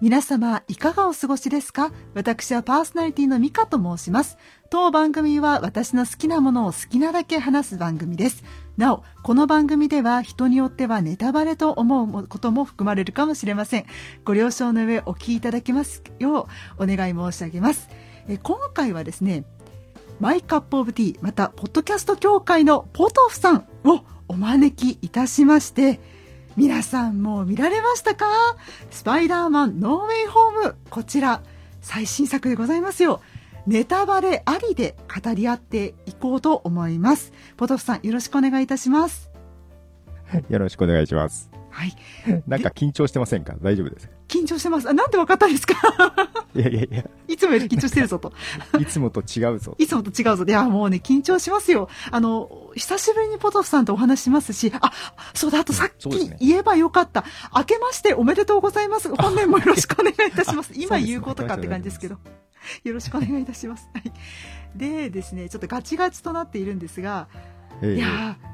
皆様いかがお過ごしですか？私はパーソナリティのミカと申します。当番組は私の好きなものを好きなだけ話す番組です。なおこの番組では人によってはネタバレと思うことも含まれるかもしれません。ご了承の上お聞きいただきますようお願い申し上げます。え今回はですねマイカップオブティーまたポッドキャスト協会のポトフさんをお招きいたしまして皆さんもう見られましたか？スパイダーマンノーウェイホーム。こちら最新作でございますよ。ネタバレありで語り合っていこうと思います。ポトフさんよろしくお願いいたします。よろしくお願いします。はい。なんか緊張してませんか？大丈夫ですか？緊張してますあなんでわかったんですか？いやいやいや、いつもより緊張してるぞと いつもと違うぞ。いつもと違うぞ。いや、もうね、緊張しますよ。あの、久しぶりにポトフさんとお話ししますし、あ、そうだ、あとさっき言えばよかった。明けましておめでとうございます。本年もよろしくお願いいたします。今そうですね言うことかって感じですけど。よろしくお願いいたします。はい。でですね、ちょっとガチガチとなっているんですが、ええいやー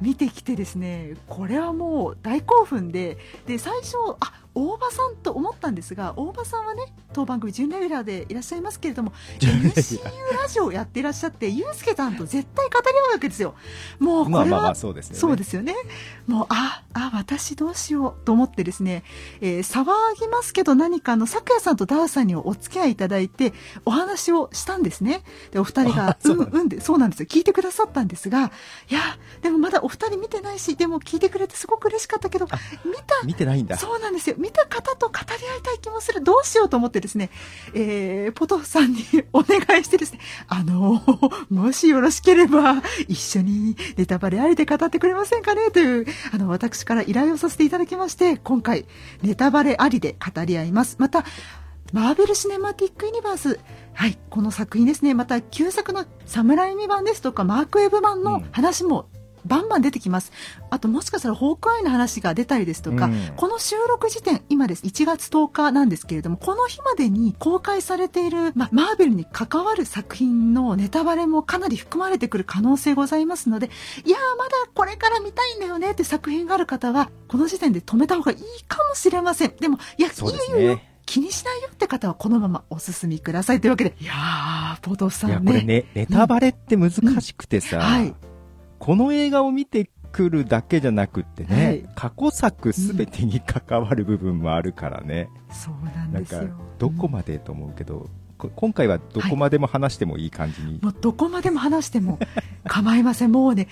見てきてですねこれはもう大興奮でで最初あ大場さんと思ったんですが大場さんはね当番組準レギュラーでいらっしゃいますけれども MCU ラジオをやっていらっしゃってユうスケさんと絶対語り合うわけですよもうこれは、そうですよね。そうですよね。もう、あ、あ、私どうしようと思ってですね、えー騒ぎますけど何かあの、咲夜さんとダーさんにお付き合いいただいて、お話をしたんですね。で、お二人がうん、うんで、そうなんですよ。聞いてくださったんですが、いや、でもまだお二人見てないし、でも聞いてくれてすごく嬉しかったけど、見た見てないんだ。そうなんですよ。見た方と語り合いたい気もする。どうしようと思ってですね、えー、ポトフさんにお願いしてですね、あのもしよろしければ、一緒にネタバレありで語ってくれませんかね？という、あの、私から依頼をさせていただきまして、今回、ネタバレありで語り合います。また、マーベル・シネマティック・ユニバース。はい、この作品ですね。また、旧作のサムライミ版ですとか、マーク・ウェブ版の話も、バンバン出てきます。あと、もしかしたら、ホークアイの話が出たりですとか、うんこの収録時点、今です。1月10日なんですけれども、この日までに公開されている、ま、マーベルに関わる作品のネタバレもかなり含まれてくる可能性ございますので、いやー、まだこれから見たいんだよねって作品がある方は、この時点で止めた方がいいかもしれません。でも、いや、そうですいいよ。気にしないよって方はこのままお進みくださいというわけで、いやー、ポトフさいや、んね。これね、ネタバレって難しくてさ、はい。この映画を見てくるだけじゃなくってね、はい過去作すべてに関わる部分もあるからね。そうなんですよか。、どこまでと思うけど、こ今回はどこまでも話してもいい感じに。もうどこまでも話しても構いません。もうね、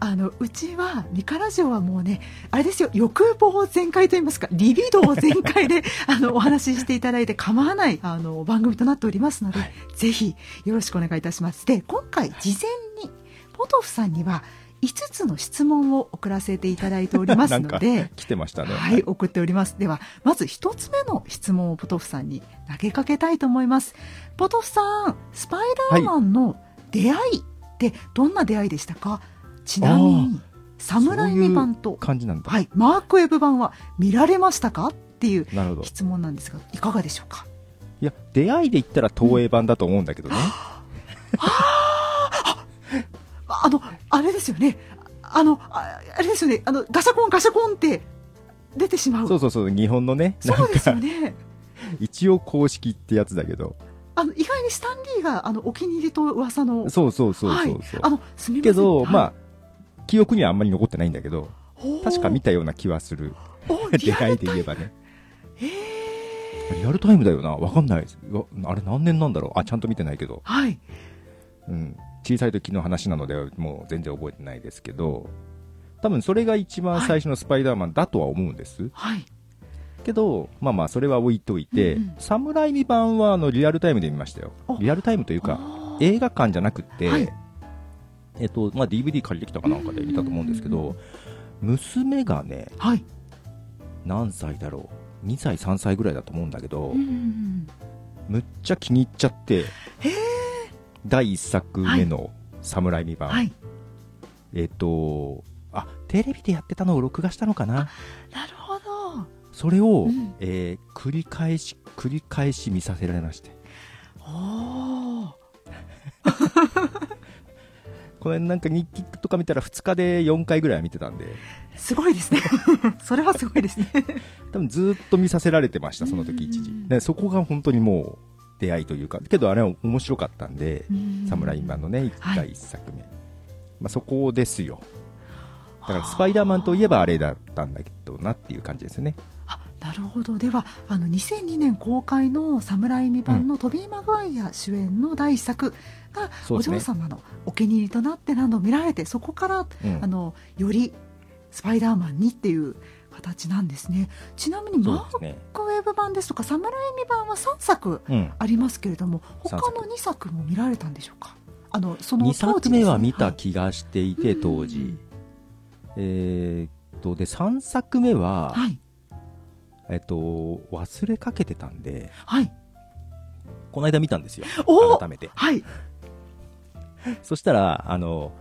あの、うちは、ミカラジオはもうね、あれですよ、欲望全開といいますか、リビドー全開で、あの、お話ししていただいて構わない、あの、番組となっておりますので、ぜひ、よろしくお願いいたします。で、今回、事前に、ポトフさんには、5つの質問を送らせていただいておりますので、来てましたね。はい、送っております。では、まず一つ目の質問をポトフさんに投げかけたいと思います。ポトフさん、スパイダーマンの出会いってどんな出会いでしたか？ちなみに、サムライミ版と、感じなんだ。はい、マークウェブ版は見られましたか？っていう。質問なんですが、いかがでしょうか？いや、出会いで言ったら東映版だと思うんだけどね。あ の、あれですよね。あの、ああれですよね。あの、ガシャコンガシャコンって出てしまう。そうそうそう、日本のね、なそうんですよか、ね。一応公式ってやつだけど。あの、意外にスタンリーが、あの、お気に入りと噂の。そうそうそうそうそう。はい、あの、すみません。けど、はいまあ、記憶にはあんまり残ってないんだけど、確か見たような気はする。お出会いで言えばね。リアルタイムだよな。わかんない。あれ何年なんだろう。あ、ちゃんと見てないけど。はい。うん。小さい時の話なので、もう全然覚えてないですけど、多分それが一番最初のスパイダーマンだとは思うんです。はい。けど、まあまあ、それは置いといて、うんうんサムライミ版はあのリアルタイムで見ましたよあ。リアルタイムというか、映画館じゃなくって、はいえっと、まあ、DVD 借りてきたかなんかで見たと思うんですけど、娘がね、はい。何歳だろう？2歳、3歳ぐらいだと思うんだけど、うん。むっちゃ気に入っちゃって、へえ。第1作目のサムライミ版、はい。えっと、あ、テレビでやってたのを録画したのかな？なるほど。それを、うんえー繰り返し、繰り返し見させられまして。おー。これなんか日記とか見たら2日で4回ぐらいは見てたんで、すごいですね。それはすごいですね。多分ずっと見させられてました、その時一時。でそこが本当にもう出会いというか、けどあれは面白かったんで、サムライマンのね、はい。第一作目。まあそこですよ。だからスパイダーマンといえばあれだったんだけどなっていう感じですね。あなるほど。ではあの2002年公開の「サムライミ版」のトビー・マグワイア主演の第一作がお嬢様のお気に入りとなって何度も見られてそこから、うん。あのよりスパイダーマンにっていう形なんですねちなみにマー。クウェブ版ですとかサムライミ版は3作うん。ありますけれども他三作の2作も見られたんでしょうか？あのその2作目は見たはい気がしていて、当時うん。えーっと、で、3作目は、はいえっと、忘れかけてたんで、はいこの間見たんですよ。お改めて。はいそしたら、あの、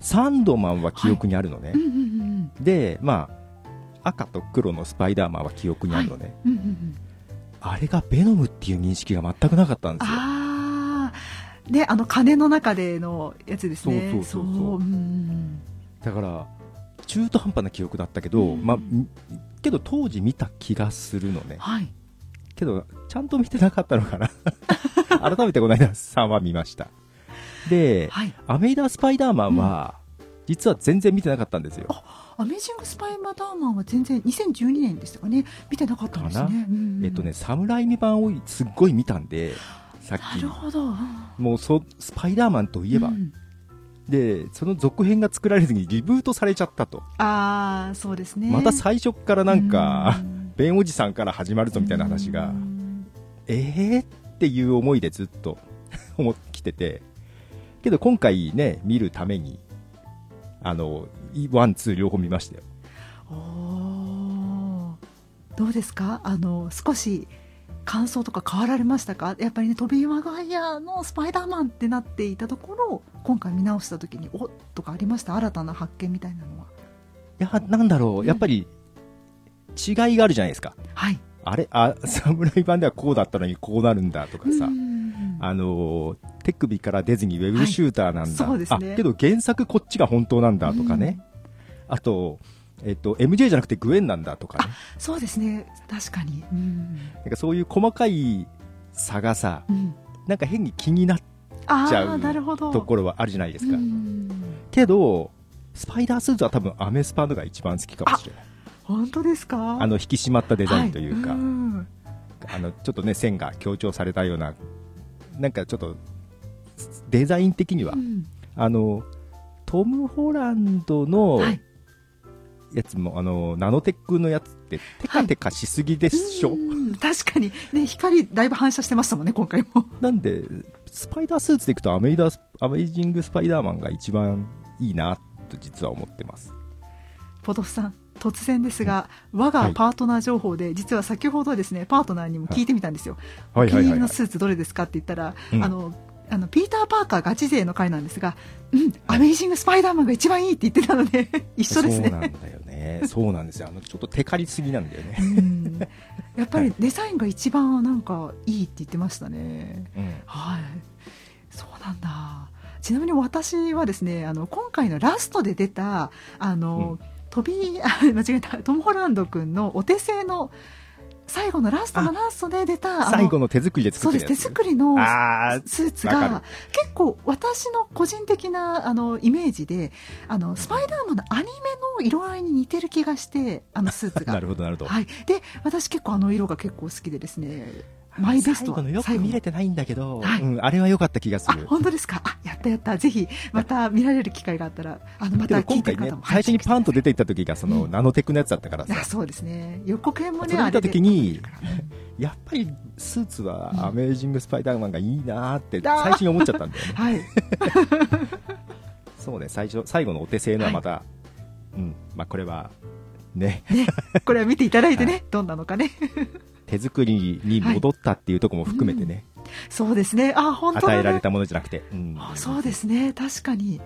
サンドマンは記憶にあるのね。うんうんうんで、まあ、赤と黒のスパイダーマンは記憶にあるのね。うんうんうんあれがベノムっていう認識が全くなかったんですよ。ああであの鐘の中でのやつですねそうそうそうそううんだから、中途半端な記憶だったけど、うんまあ、んけど当時見た気がするのね。はいけど、ちゃんと見てなかったのかな。改めてこの間3話見ました。で、はいアメイダー・スパイダーマンは、実は全然見てなかったんですよ。アメージング・スパイ・マダーマンは全然2012年でしたかね。見てなかったんですかね、うんうん。えっとね、サムライミ版をすっごい見たんで、さっなきるほど。もうそスパイダーマンといえば、うん。でその続編が作られずにリブートされちゃったと、ああそうですね。また最初からなんか、うん。ベンおじさんから始まるぞみたいな話が、うん。えー？っていう思いでずっと 思ってきてて。けど今回ね見るためにあのワンツー両方見ましたよ。おー。どうですか？あの少し感想とか変わられましたか？やっぱりねトビー・マグワイアのスパイダーマンってなっていたところ今回見直した時におっとかありました？新たな発見みたいなのは。いやなんだろう。やっぱり違いがあるじゃないですか。はい。あれ？あ侍版ではこうだったのにこうなるんだとかさ、うんあの手首から出ずにウェブシューターなんだ、はい。ね。あけど原作こっちが本当なんだとかね、あと、えっと、MJ じゃなくてグエンなんだとかね。そうですね。確かに。うん、なんかそういう細かい差がさうん、なんか変に気になっあちゃうところはあるじゃないですか、うん。けどスパイダースーツは多分アメスパのが一番好きかもしれない。本当ですか？あの引き締まったデザインというか、はん。あのちょっとね線が強調されたようななんかちょっとデザイン的には、うん。あのトム・ホランドのはい。やつも、あのナノテックのやつってテカテカしすぎでしょ、うん。確かに、ね、光だいぶ反射してましたもんね今回も。なんでスパイダースーツでいくとアメイダアメイジング・スパイダーマンが一番いいなと実は思ってます。ポトフさん突然ですが我がパートナー情報で、実は先ほどですねパートナーにも聞いてみたんですよ、はい。お気に入りのスーツどれですかって言ったら、うん。あのあのピーター・パーカーガチ勢の回なんですが、うん、アメイジング・スパイダーマンが一番いいって言ってたので 一緒ですそうなんね。だよね。そうなんですよ。あのちょっとテカりすぎなんだよね。うん。やっぱりデザインが一番なんかいいって言ってましたね。うん。はい、そうなんだ。ちなみに私はですね、あの今回のラストで出たあの、飛びあ間違えた。トムホランド君のお手製の最後のラストのラストで出た最後の手作りでそうです。手作りのスーツが結構私の個人的なあのイメージであのスパイダーマンのアニメの色合いに似てる気がしてあのスーツが。なるほどなるほど、はい、で私結構あの色が結構好きでですねマイベストの？よく見れてないんだけど、はいうん、あれは良かった気がすある本当ですか？あやったやった。ぜひまた見られる機会があったらあのまけたど今回ね聞いてる方も、最初にパンと出てていった時がその、うん。ナノテクのやつだったからさ。あそうですね。予告編もねあれで時にやっぱりスーツはうんアメージング・スパイダーマンがいいなーって最初に思っちゃったんだよね。はい。そうね最初最後のお手製のはまた、うんまあこれはね。これは見ていただいてね、はどんなのかね手作りに戻ったっていうところも含めてね、そうですね。あ本当だ、ね、与えられたものじゃなくて、うん。あそうですね。確かに。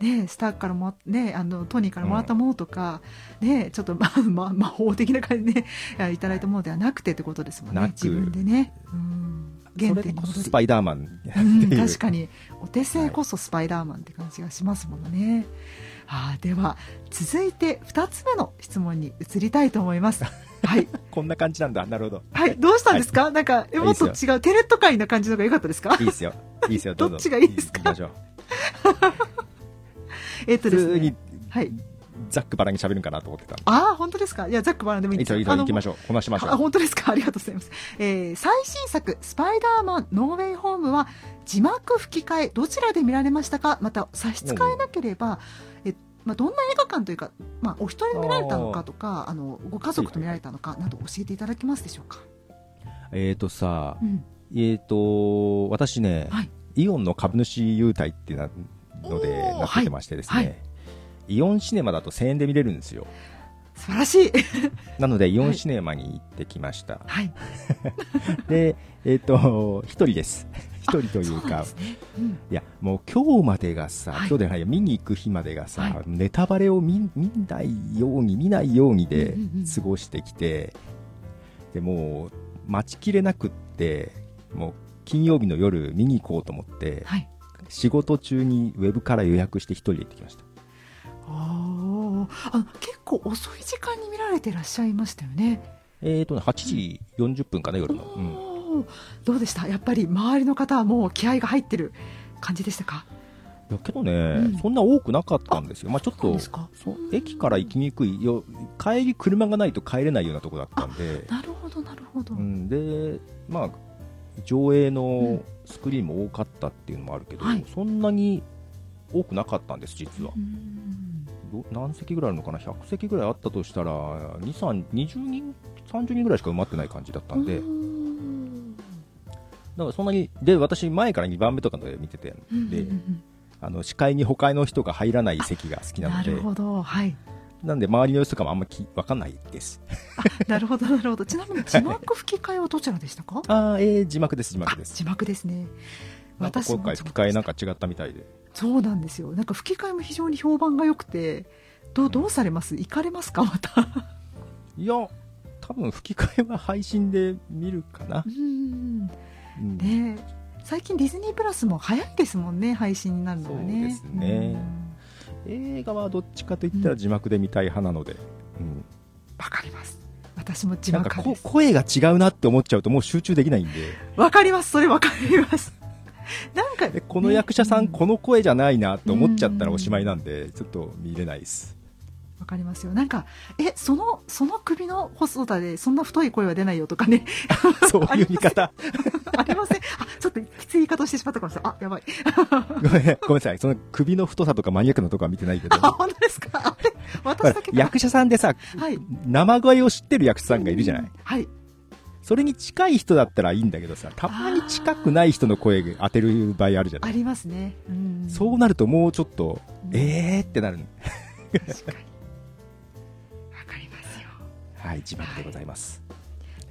ねスターからもねあのトニーからもらったものとか、ねちょっと、まま、魔法的な感じで、ね、いただいたものではなくてってことですもんね。自分でね、うん、原点にスパイダーマンうんいう、確かに。お手製こそスパイダーマンって感じがしますものね。あーでは続いて2つ目の質問に移りたいと思いますはい、こんな感じなんだ。なるほど。はい、どうしたんですか、なんかえもっといい違うテレット界な感じの方が良かったですか？いいですよ。いいですよ。どっちがいいですか？行きましょう。えっとです普通にねはいざっくばらんに喋るんかなと思ってた。ああ本当ですか？いやザックバランでもいいいいですよ、いい。行きましょう。こなしましょあう。本当ですか？ありがとうございます、えー最新作「スパイダーマンノーウェイホーム」は字幕吹き替えどちらで見られましたか？また差し支えなければ、えまあ、どんな映画館というか、まあ、お一人で見られたのかとかあのご家族と見られたのかなど教えていただけますでしょうか、えっとさう、ん。えっと、私ね、はい、イオンの株主優待ってなのでなっててましてですはい。ね、イオンシネマだと1000円で見れるんですよ。素晴らしい。なので、イオンシネマに行ってきました。はい。で、えっと、一人です。一人というかいや、もう今日までがさ、はい。今日でない見に行く日までがさ、はい。ネタバレを見見ないように、見ないようにでうんうんうん過ごしてきて、でもう、待ちきれなくって、もう、金曜日の夜見に行こうと思って、はい。仕事中にウェブから予約して一人で行ってきました。あの結構遅い時間に見られてらっしゃいましたよね。えーとね、8時40分かな、夜の。うんどうでした？やっぱり周りの方はもう気合が入ってる感じでしたか？いやけどね、うん。そんな多くなかったんですよ。まあちょっと駅から行きにくいよ、帰り車がないと帰れないようなとこだったんで、なるほどなるほど、うん、で、まあ、上映のスクリーンも多かったっていうのもあるけど、はい。そんなに多くなかったんです、実は。何席ぐらいあるのかな、100席ぐらいあったとしたら、2、3、20人、30人ぐらいしか埋まってない感じだったんで、んからそんなに、で、私、前から2番目とかで見てて、うんでうんうんあの視界に他の人が入らない席が好きなので、なるほど。はい。なんで、周りの様子とかもあんまき分かんないです。あなるほどなるほど。ちなみに字幕吹き替えはどちらでしたか？ああ、えー、字幕です、字幕あです。字幕ですね。なんか今回吹き替えなんか違ったみたいで。そうなんですよ。なんか吹き替えも非常に評判が良くてどうどうされます？行かれますか？また。いや、多分吹き替えは配信で見るかな。う。んうんねえ最近ディズニープラスも早いですもんね配信になるのがね。そうですね。映画はどっちかといったら字幕で見たい派なので。うん。うんわかります。私も字幕派です。声が違うなって思っちゃうともう集中できないんで。わかります。それわかります。なんかでこの役者さん、ね。この声じゃないなって思っちゃったらおしまいなんで、ちょっと見れないです。わかりますよ。なんかえそのその首の細さでそんな太い声は出ないよとかね。そういう見方。ありません。あちょっときつい言い方をしてしまったかもしれない。あやばい。ごめん、ごめんなさい。その首の太さとかマニアックなとこは見てないけど。あ本当ですか？あれ？ほ私らだけか役者さんでさ、はい。生声を知ってる役者さんがいるじゃない。はい。それに近い人だったらいいんだけどさ、たまに近くない人の声当てる場合あるじゃない。ありますね。うん。そうなるともうちょっと、うん。えーってなる。確かに。わかりますよ。はい、字幕でございます。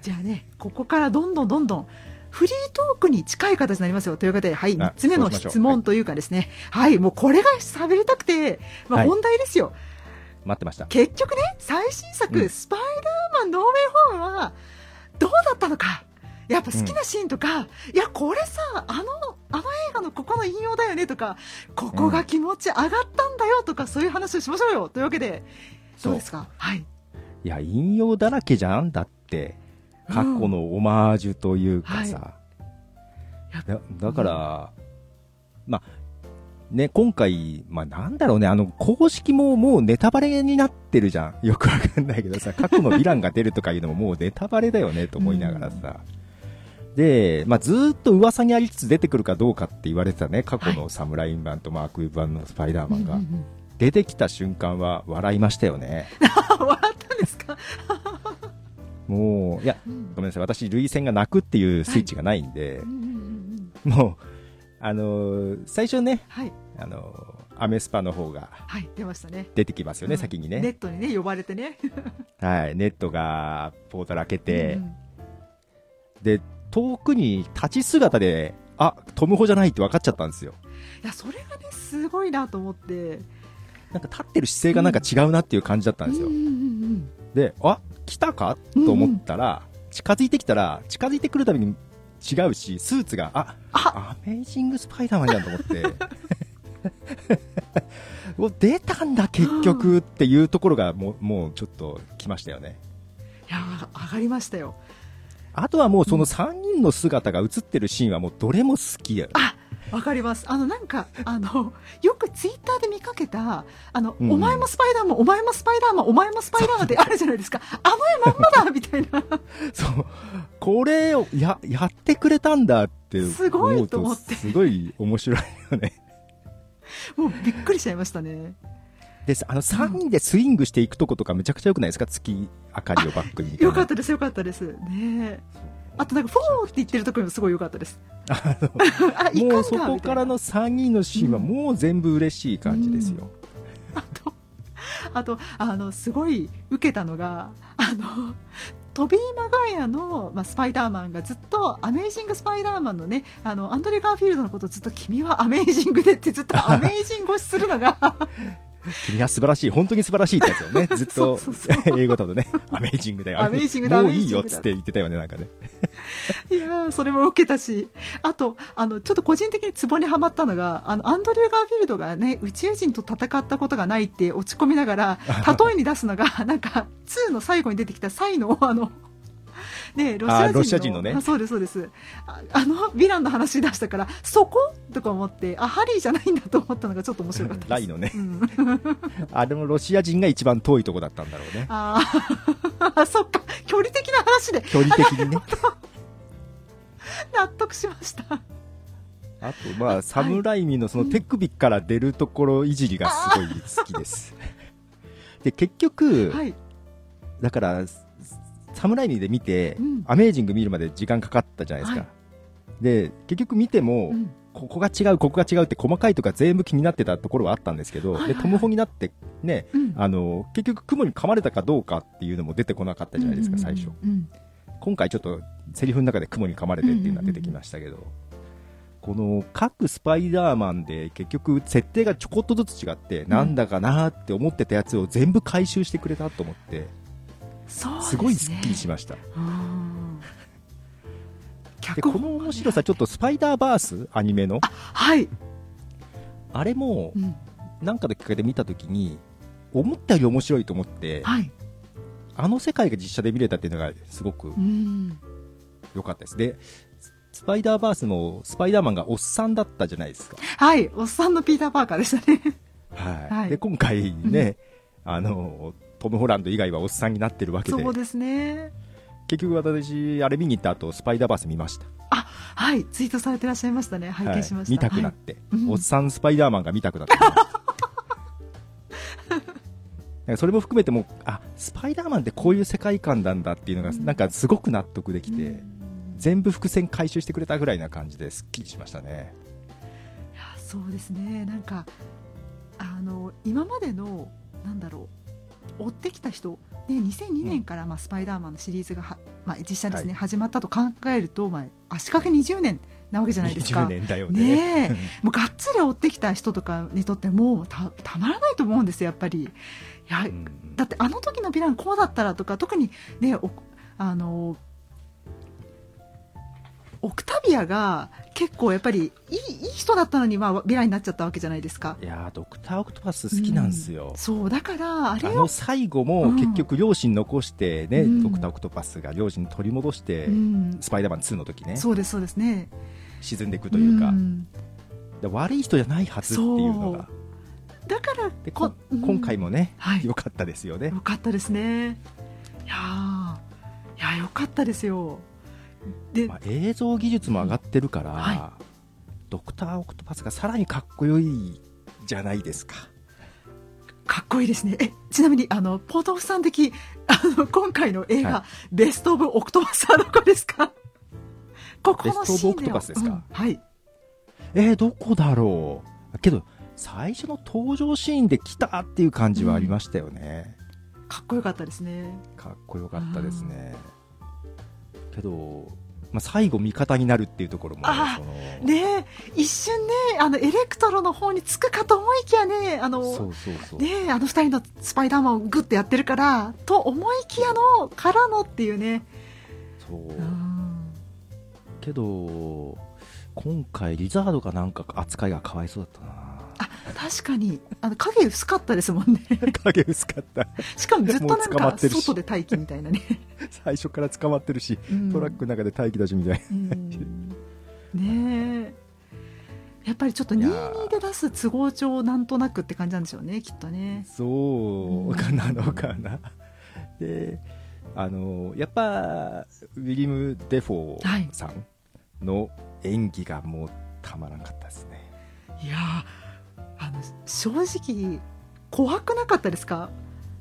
じゃあねここからどんどんどんどんフリートークに近い形になりますよ。ということで、はい、あ3つ目の質問というかですね、はい、もうこれが喋りたくて、まあ、はい。本題ですよ、待ってました。結局ね、最新作、うん。スパイダーマンノーウェイホームは、どうだったのか。やっぱ好きなシーンとか、いや、これさ、あの、あの映画のここの引用だよねとか、ここが気持ち上がったんだよとか、そういう話をしましょうよ。というわけで、どうですか？はい。いや、引用だらけじゃん。だって、過去のオマージュというかさ。やだだから、まあ、ね、今回、まあなんだろうね、あの、公式ももうネタバレになってるじゃん。よくわかんないけどさ、過去のヴィランが出るとかいうのももうネタバレだよね、と思いながらさ。で、まあずーっと噂にありつつ出てくるかどうかって言われてたね、過去のサムライン版とマーク・ウェブ版のスパイダーマンが。出てきた瞬間は笑いましたよね。笑ったんですか、もう、いや、うんごめんなさい、私、涙腺が泣くっていうスイッチがないんでもう、あのー最初ね、はい、あのーアメスパの方がはい、出ましたね。出てきますよね、うん先にネッね。トにね、呼ばれてね。はい、ネットがポータル開けて、うんで、遠くに立ち姿で、あ、トムホじゃないって分かっちゃったんですよ。いや、それがね、すごいなと思って。なんか立ってる姿勢がなんか違うなっていう感じだったんですよ。うんうんうんで、あ、来たか？と思ったら、近づいてきたら、近づいてくるたびに違うし、スーツが、あ、あ。アメイジングスパイダーマンじゃんと思って。もう出たんだ結局っていうところがもうもうちょっと来ましたよね。いや上がりましたよ。あとはもうその3人の姿が映ってるシーンはもうどれも好きや、あわかります。あのなんかあのよくツイッターで見かけたあの、うん。お前もスパイダーマンお前もスパイダーマンお前もスパイダーマンってあるじゃないですか。あの絵まんまだみたいな。そう。これをややってくれたんだってすごいとと思って。すごい面白いよね。もうびっくりしちゃいましたね。ですあの3人でスイングしていくとことかめちゃくちゃ良くないですか？月明かりをバックによかったですよかったです。ねあとなんかフォーって言ってるところもすごい良かったです。あのもうそこからの3人のシーンはもう全部嬉しい感じですよ、あと、あと、あの、すごい受けたのが、あの、トビー・マガイアの、まあ、スパイダーマンがずっとアメイジング・スパイダーマンのねあのアンドリュー・ガーフィールドのことをずっと君はアメイジングでってずっとアメイジングをするのが君は素晴らしい本当に素晴らしいってやつよね。ずっと 英語だとね。アメイジングだよアメイジングだもういいよっつって言ってたよねなんかね。いやーそれも受けたし。あとあのちょっと個人的にツボにはまったのがあのアンドリュー・ガーフィールドがね宇宙人と戦ったことがないって落ち込みながら 例えに出すのがなんか2の最後に出てきたサイのあのねロシア人のあロシア人のね。あそうですそうです。あ あのヴィランの話出したからそこ？とか思ってあハリーじゃないんだと思ったのがちょっと面白かったです。ライのね。うん、あれもロシア人が一番遠いとこだったんだろうね。あーそっか。距離的な話で。距離的にね。納得しました。あとまあサムライミのその手首から出るところいじりがすごい好きです。で結局、はい。だからサムライミで見て、うん。アメージング見るまで時間かかったじゃないですか、はで結局見ても、うん。ここが違うここが違うって細かいとか全部気になってたところはあったんですけど、はいはいでトムホになってねうん。あの結局雲に噛まれたかどうかっていうのも出てこなかったじゃないですか、最初。今回ちょっとセリフの中で雲に噛まれてっていうのは出てきましたけど、この各スパイダーマンで結局設定がちょこっとずつ違って、なんだかなって思ってたやつを全部回収してくれたと思ってすね。すごいスッキリしました。うん。でこの面白さちょっとスパイダーバースアニメの。はい、あれもうん。なんかのきっかけで見た時に思ったより面白いと思ってはい。あの世界が実写で見れたっていうのがすごくうん。良かったです。でスパイダーバースもスパイダーマンがおっさんだったじゃないですか。はい。おっさんのピーター・パーカーでしたね。はい、はい。で今回ね、あのトム・ホランド以外はおっさんになってるわけで。そうですね。結局私あれ見に行った後スパイダーバース見ました、はい。ツイートされてらっしゃいましたね。拝はい。見しました、見たくなっはい。て、うん。おっさんスパイダーマンが見たくなって。それも含めてもあスパイダーマンってこういう世界観なんだっていうのがうん。なんかすごく納得できて、うん。全部伏線回収してくれたぐらいな感じですっきりしましたね。いやそうですね。なんかあの今までのなんだろう追ってきた人で2002年から、まあ、スパイダーマンのシリーズがは、まあ、実写ですね、はい。始まったと考えると、まあ、足掛け20年なわけじゃないですか。20年だよね。ねえ。もうがっつり追ってきた人とかにとってもうたたまらないと思うんですよやっぱり。いや、うん。だってあの時のヴィランこうだったらとか特にねおあのオクタビアが結構やっぱりいいいい人だったのに、まあ、ヴィランになっちゃったわけじゃないですか。いやードクター・オクトパス好きなんですよ、うん。そうだからあれをあの最後も結局両親残してね、うん。ドクター・オクトパスが両親取り戻して、うん。スパイダーマン2の時ね。そうですそうですね。沈んでいくというか、悪い人じゃないはずっていうのが。だからでこうん。今回もね、はい。良かったですよね。よかったですね。いやー。いやよかったですよで、まあ、映像技術も上がってるから、はドクター・オクトパスがさらにかっこよいじゃないですか。かっこいいですね。えちなみにあのポートフさん的 あの今回の映画、はベスト・オブ・オクトパスはどこですか？ここのベストオブシーンオクトパスですか？うんはい。えー、どこだろう？けど最初の登場シーンで来たっていう感じはありましたよね、かっこよかったですね。かっこよかったですね、けど、まあ、最後味方になるっていうところもあその。ねえ一瞬ねあのエレクトロの方につくかと思いきやねあのねえあの二人のスパイダーマンをグッてやってるからと思いきやのからのっていうね。そう。うん。けど今回リザードがなんか扱いがかわいそうだったな確かに。あの影薄かったですもんね。影薄かった。しかもずっとなんか外で待機みたいなね。最初から捕まってるし、うん。トラックの中で待機だしみたいうん。ねえ。やっぱりちょっと22で出す都合上なんとなくって感じなんでしょうねきっとね。そうかなのかな、であのやっぱウィリム・デフォーさんの演技がもうたまらなかったですね、いやーあの正直怖くなかったですか？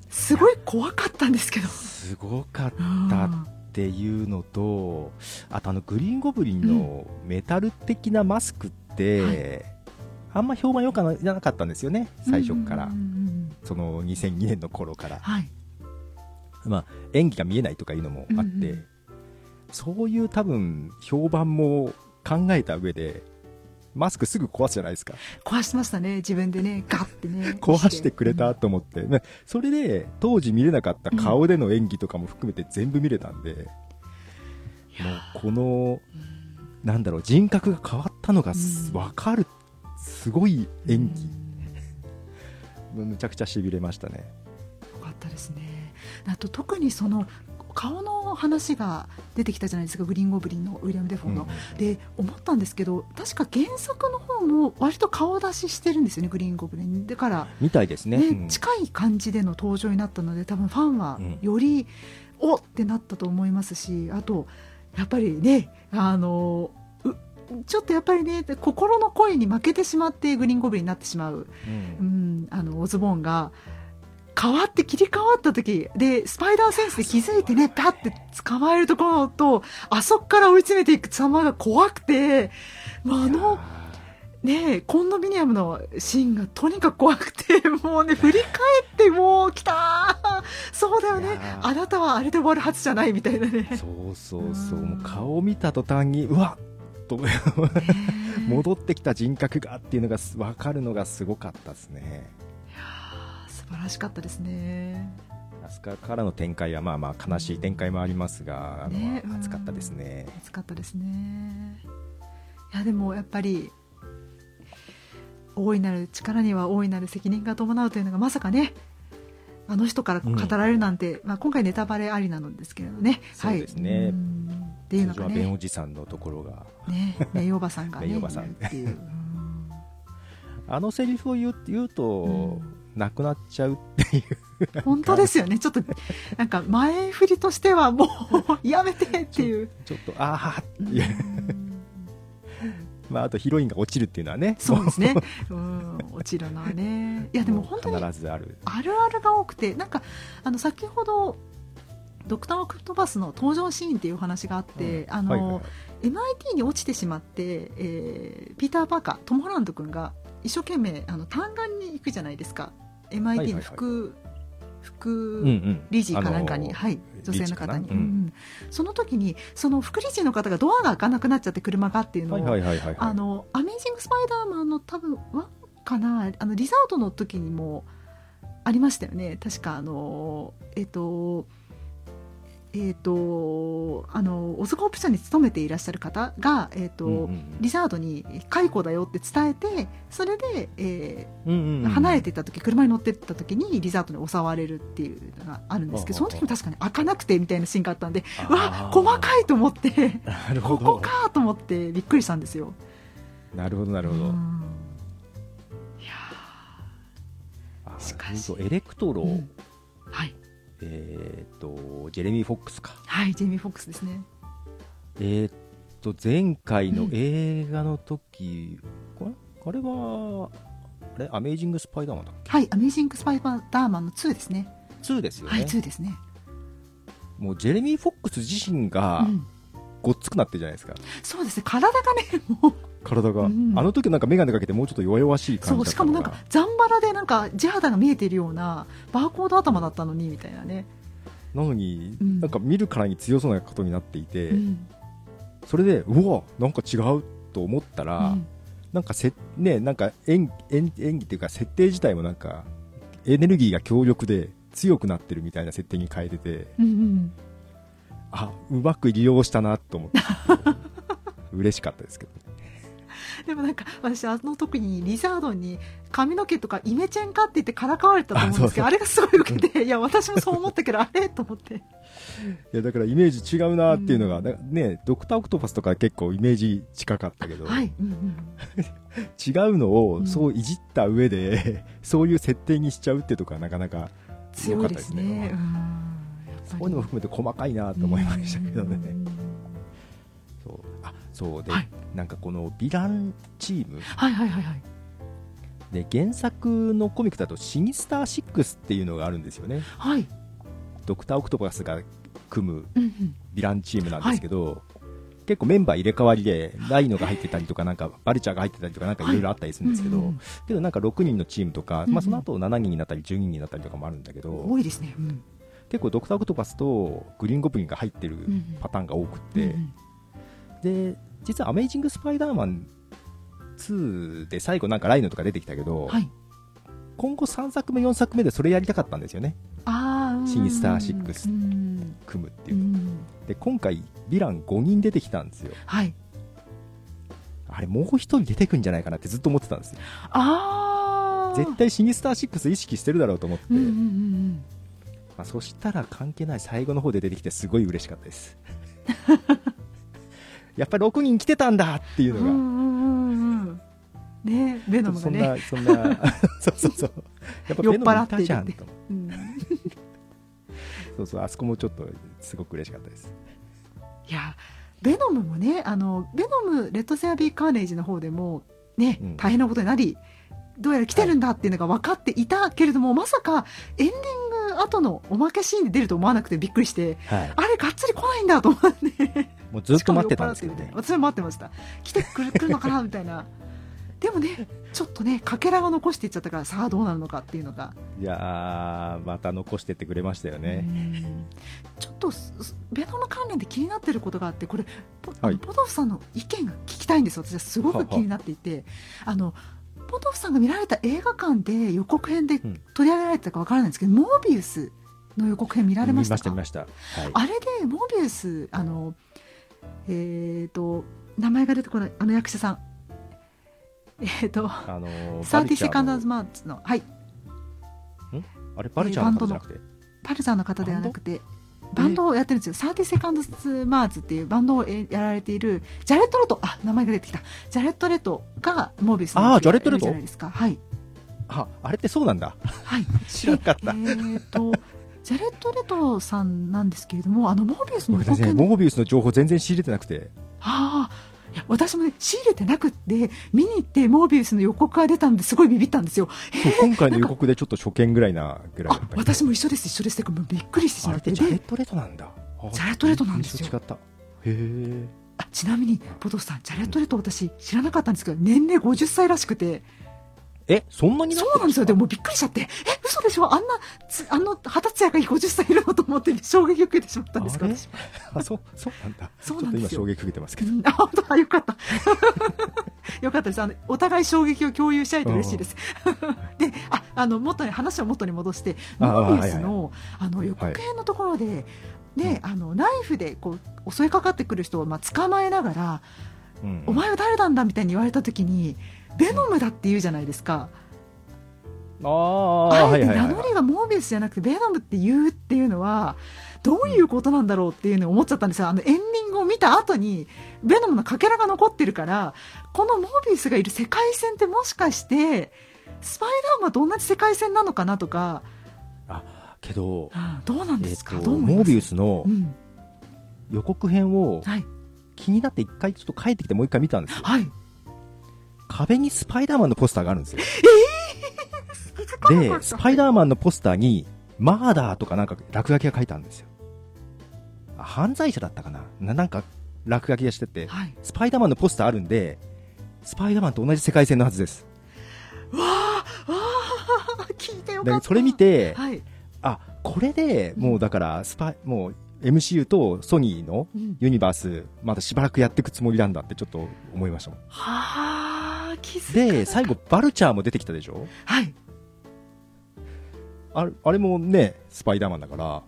すごい怖かったんですけど。すごかっうんたっていうのとあとあのグリーンゴブリンのメタル的なマスクって、あんま評判良くなかったんですよね最初から、うんうんうんその2002年の頃から。はい。まあ、演技が見えないとかいうのもあって、うんうん。そういう多分評判も考えた上でマスクすぐ壊すじゃないですか。壊しましたね。自分でね。ガッてね。壊してくれたと思って、ねそれで当時見れなかった顔での演技とかも含めて全部見れたんで、いやもうこのなんだろう人格が変わったのが分かるすごい演技。うん。むちゃくちゃしびれましたね。よかったですね。あと特にその顔の話が出てきたじゃないですかグリーンゴブリンのウィリアム・デフォーの、で思ったんですけど確か原作の方も割と顔出ししてるんですよねグリーンゴブリン。だからみたいですね。ね、うん。近い感じでの登場になったので多分ファンはうんより、おってなったと思いますしあとやっぱりねあのうちょっとやっぱりね心の声に負けてしまってグリーンゴブリンになってしまう、うん。うん、あのオズボーンが変わって切り替わった時でスパイダーセンスで気づいてねパッて捕まえるところとあそこから追い詰めていく様が怖くてもうあのねえコンドミニアムのシーンがとにかく怖くて もうね振り返ってもう来たー。そうだよね。あなたはあれで終わるはずじゃないみたいなね。そうそうそう。うん。もう顔を見た途端にうわっと 戻ってきた人格がっていうのがす分かるのがすごかったですね晴らしかったですね。アスカからの展開はまあまあ悲しい展開もありますが、あのね熱かったですね、暑かったですね。いやでもやっぱり大いなる力には大いなる責任が伴うというのがまさかねあの人からこう語られるなんて、まあ、今回ネタバレありなのですけれどね。そうですね。はい、うん。っていうのが通常は弁おねじさんのところがね 名誉おばさんがね名誉おばさんっていう、うん。あのセリフを言う言うと、うんなくなっちゃうっていう。本当ですよね。ちょっとなんか前振りとしてはもう やめてっていう、ちょっとああいう、まあ、あとヒロインが落ちるっていうのはね。そうですね、う。ん、落ちるのはね。いやでも本当に必ずある。あるあるが多くてなんかあの先ほどドクター・オクトパスの登場シーンっていうお話があって、あの、はいはいはい。MIT に落ちてしまって、えーピーター・パーカートム・ホランド君が一生懸命あの嘆願に行くじゃないですか MIT の副、副うんうん。理事かなんかに、あのはい、女性の方に、うん。うんその時にその副理事の方がドアが開かなくなっちゃって車がっていうのを、はいはいはいはいはい。あのアメージング・スパイダーマンの多分ワンかなあのリザードの時にもありましたよね。確かあのえっ、とえっ、とあのオズコープ社に勤めていらっしゃる方が、えっとうんうんリザードに解雇だよって伝えてそれで、えうんうんうんー離れていった時車に乗ってった時にリザードに襲われるっていうのがあるんですけどその時も確かに開かなくてみたいなシーンがあったんでわ細かいと思ってここかと思ってびっくりしたんですよ。なるほどなるほど、うん。いやあしかしそうエレクトロ、ーうん。はい、えーっとジェレミー・フォックスかはい、ジェイミー・フォックスですね。えーっと前回のうん映画の時、これあれはあれアメージング・スパイダーマンだっはい、アメージング・スパイダーマンの2ですね。け2ですよね、はい、2ですね。もうジェレミー・フォックス自身がうんごっつくなってるじゃないですか、そうですね、体がね、もう、体が、うんあの時なんか眼鏡かけてもうちょっと弱々しい感じだったのが。しかもなんか、ザンバラでなんか、地肌が見えているような、バーコード頭だったのに、みたいなね。なのに、うん。なんか見るからに強そうなことになっていて、うん。それでうわなんか違うと思ったら、うん。なんかせ、ね、なんか演演演技っていうか設定自体もなんかエネルギーが強力で強くなってるみたいな設定に変えててうんうん。あうまく利用したなと思って。嬉しかったですけど でもなんか私あの時にリザードンに髪の毛とかイメチェンかって言ってからかわれたと思うんですけど、ああれがすごい受けて、いや、私もそう思ったけど、あれ？と思って。いやだからイメージ違うなっていうのが、だねドクターオクトパスとか結構イメージ近かったけど、はい。うんうん。違うのうん。をそういじった上で、そういう設定にしちゃうってとこはなかなか強かったですね。そういうのも含めて細かいなと思いましたけどね、そうで、はい。なんかこのヴィランチーム。はいはいはいはい。で原作のコミックだとシニスター6っていうのがあるんですよね。はい。ドクター・オクトパスが組むうんうん。ヴィランチームなんですけど、結構メンバー入れ替わりでライノが入ってたりとかなんかバルチャーが入ってたりとかなんかいろいろあったりするんですけど、うんうんけどなんか6人のチームとか、うんうん。まあ、その後7人になったり12人になったりとかもあるんだけど、多いですね。うん。結構ドクター・オクトパスとグリーンゴブリンが入ってるんパターンが多くて、うんうんで実はアメイジング・スパイダーマン2で最後なんかライノとか出てきたけど、はい。今後3作目4作目でそれやりたかったんですよね。シニスター6うん。組むってういう、ん。で今回ヴィラン5人出てきたんですよ。はい。あれもう1人出てくんじゃないかなってずっと思ってたんですよ。ああ。絶対シニスター6意識してるだろうと思って、うんうんうん。まあ、そしたら関係ない最後の方で出てきてすごい嬉しかったです やっぱり6人来てたんだっていうのが、んうんうんうん。ねベノムそんがね。なそんな そうそうそう。やっぱベノムいたじゃんと。うん。そうそうあそこもちょっとすごく嬉しかったです。いや、ベノムもね、あの、ベノム、レッド・セアビー・カーネージの方でも、ね、うん。大変なことになり、どうやら来てるんだっていうのが分かっていたけれども、まさかエンディング後のおまけシーンで出ると思わなくてびっくりして、はいあれ、がっつり来ないんだと思って。も うずっと待ってたんですけどね私も待ってました。来てくる来るのかなみたいな。でもね、ちょっとね、かけらが残していっちゃったから、さあどうなるのかっていうのが。いやーまた残してってくれましたよね、うんちょっとベノム関連で気になってることがあってこれポ,、はいポトフさんの意見が聞きたいんです私はすごく気になっていてあのポトフさんが見られた映画館で予告編でうん。取り上げられてたかわからないんですけど、モービウスの予告編見られました？か見ました見ました、はい、あれでモービウスあのえっ、と名前が出てこないあの役者さん。えっ、とあのーサーティセカンダーズバマーツのはい。あれバルチャーの方じゃなくて、パルザーの方ではなくてバンドをやってるんですよ。サーティセカンドスマーズっていうバンドをやられているジャレット・レト。あ名前が出てきた。ジャレット・レトがモービスのあージャレットレト？じゃないですか。はい。ああれってそうなんだ。はい。知らなかった。でえっ、とジャレット・レトさんなんですけれどもあのモービウスの僕ね。モービウスの情報全然仕入れてなくて。ああ私もね仕入れてなくって見に行ってモービウスの予告が出たんですごいビビったんですよ。そう今回の予告でちょっと初見ぐらいなぐらい私も一緒です一緒です。びっくりしてしまって。てジャレットレトなんだ。あジャレットレトなんですよ。印象違った。へえ。あちなみにポトフさんジャレット・レト私知らなかったんですけど年齢50歳らしくてえそんなにそうなんですよ。でもびっくりしちゃって。え嘘でしょ？あんなつあの二十歳若い50歳いるのと思って衝撃を受けてしまったんですけどあそうそうなんだ。そうなんですよ。今衝撃受けてますけど。うん。あ本当だ。よかった。よかったです。あのお互い衝撃を共有し合えて嬉しいです。でああの元に話を元に戻してあモービウスはいのあの予告編のところで、ねあのナイフでこう襲いかかってくる人をまあ捕まえながらうん。お前は誰なんだみたいに言われた時にベノムだって言うじゃないですか、あああえて名乗りがモービウスじゃなくてベノムって言うっていうのはどういうことなんだろうっていうのを思っちゃったんですよ。あのエンディングを見た後にベノムのかけらが残ってるからこのモービウスがいる世界線ってもしかしてスパイダーマンと同じ世界線なのかなとか、けどうんどうなんですか、とどう思います？モービウスのうん。予告編をはい。気になって一回ちょっと帰ってきてもう一回見たんですよ。はい壁にスパイダーマンのポスターがあるんですよ。気づかなかったでスパイダーマンのポスターにマーダーとかなんか落書きが書いてあるんですよ。あ犯罪者だったかな？ななんか落書きがしててはい。スパイダーマンのポスターあるんでスパイダーマンと同じ世界線のはずです。わあわあ聞いてよかった。でそれ見てはい、あこれでもうだからスパイもう MCU とソニーのうん。ユニバースまだしばらくやっていくつもりなんだってちょっと思いましたもん。はあで最後バルチャーも出てきたでしょ？はい。あれあれもねスパイダーマンだから。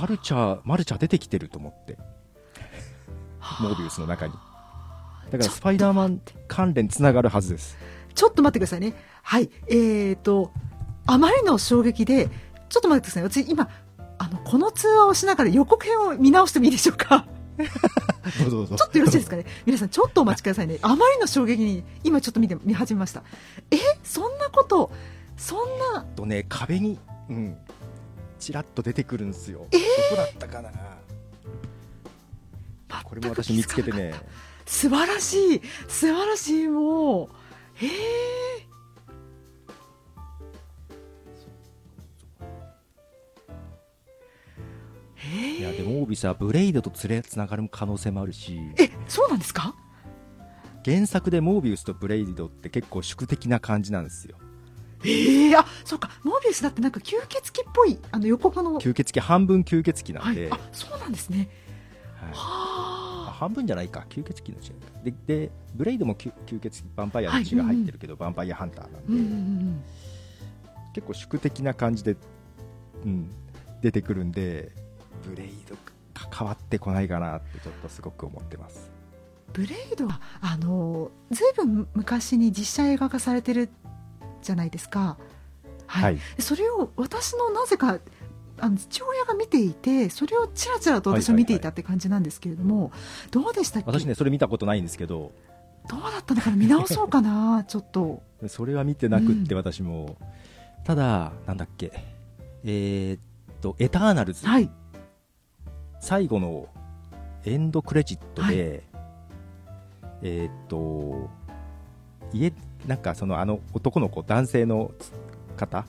バルチャーマルチャー出てきてると思って。モービウスの中に。だからスパイダーマン関連つながるはずです。ちょっと待ってくださいね。はい。えーと、あまりの衝撃で、ちょっと待ってください。私今、あの、この通話をしながら予告編を見直してもいいでしょうか？ちょっとよろしいですかね？皆さんちょっとお待ちくださいね。あまりの衝撃に、今ちょっと見て、見始めました。え？そんなこと、そんな、とね、壁に、うん、ちらっと出てくるんですよ。え？ーどこだったかな。これも私見つけてね、素晴らしい。素晴らしいもう。へえいや、えでも、オービスはブレイドとつれつながる可能性もあるし、えそうなんですか？原作でモービウスとブレイドって結構宿敵な感じなんですよ。ええあそうか。モービウスだってなんか吸血鬼っぽいあの予告の。吸血鬼、半分吸血鬼なんで、はい。あそうなんですね。はい。半分じゃないか、吸血鬼の違いでで、ブレイドも吸吸血鬼、ヴァンパイアの血が入ってるけど、ヴァンパイアハンターなんで、うんうんうん。結構宿敵な感じで、うん、出てくるんで、ブレイド関わってこないかなって、ちょっとすごく思ってます。ブレイドはあのずいぶん昔に実写映画化されてるじゃないですか。はい、はい。それを私のなぜかあの父親が見ていてそれをちらちらと私は見ていたって感じなんですけれども、どうでしたっけ？私ね、それ見たことないんですけど、どうだったのかな？見直そうかな？ちょっと。それは見てなくって、うん。私も、ただ、なんだっけ、えーっと、エターナルズ、はい最後のエンドクレジットで、えーっと、家、なんかそのあの男の子、男性の方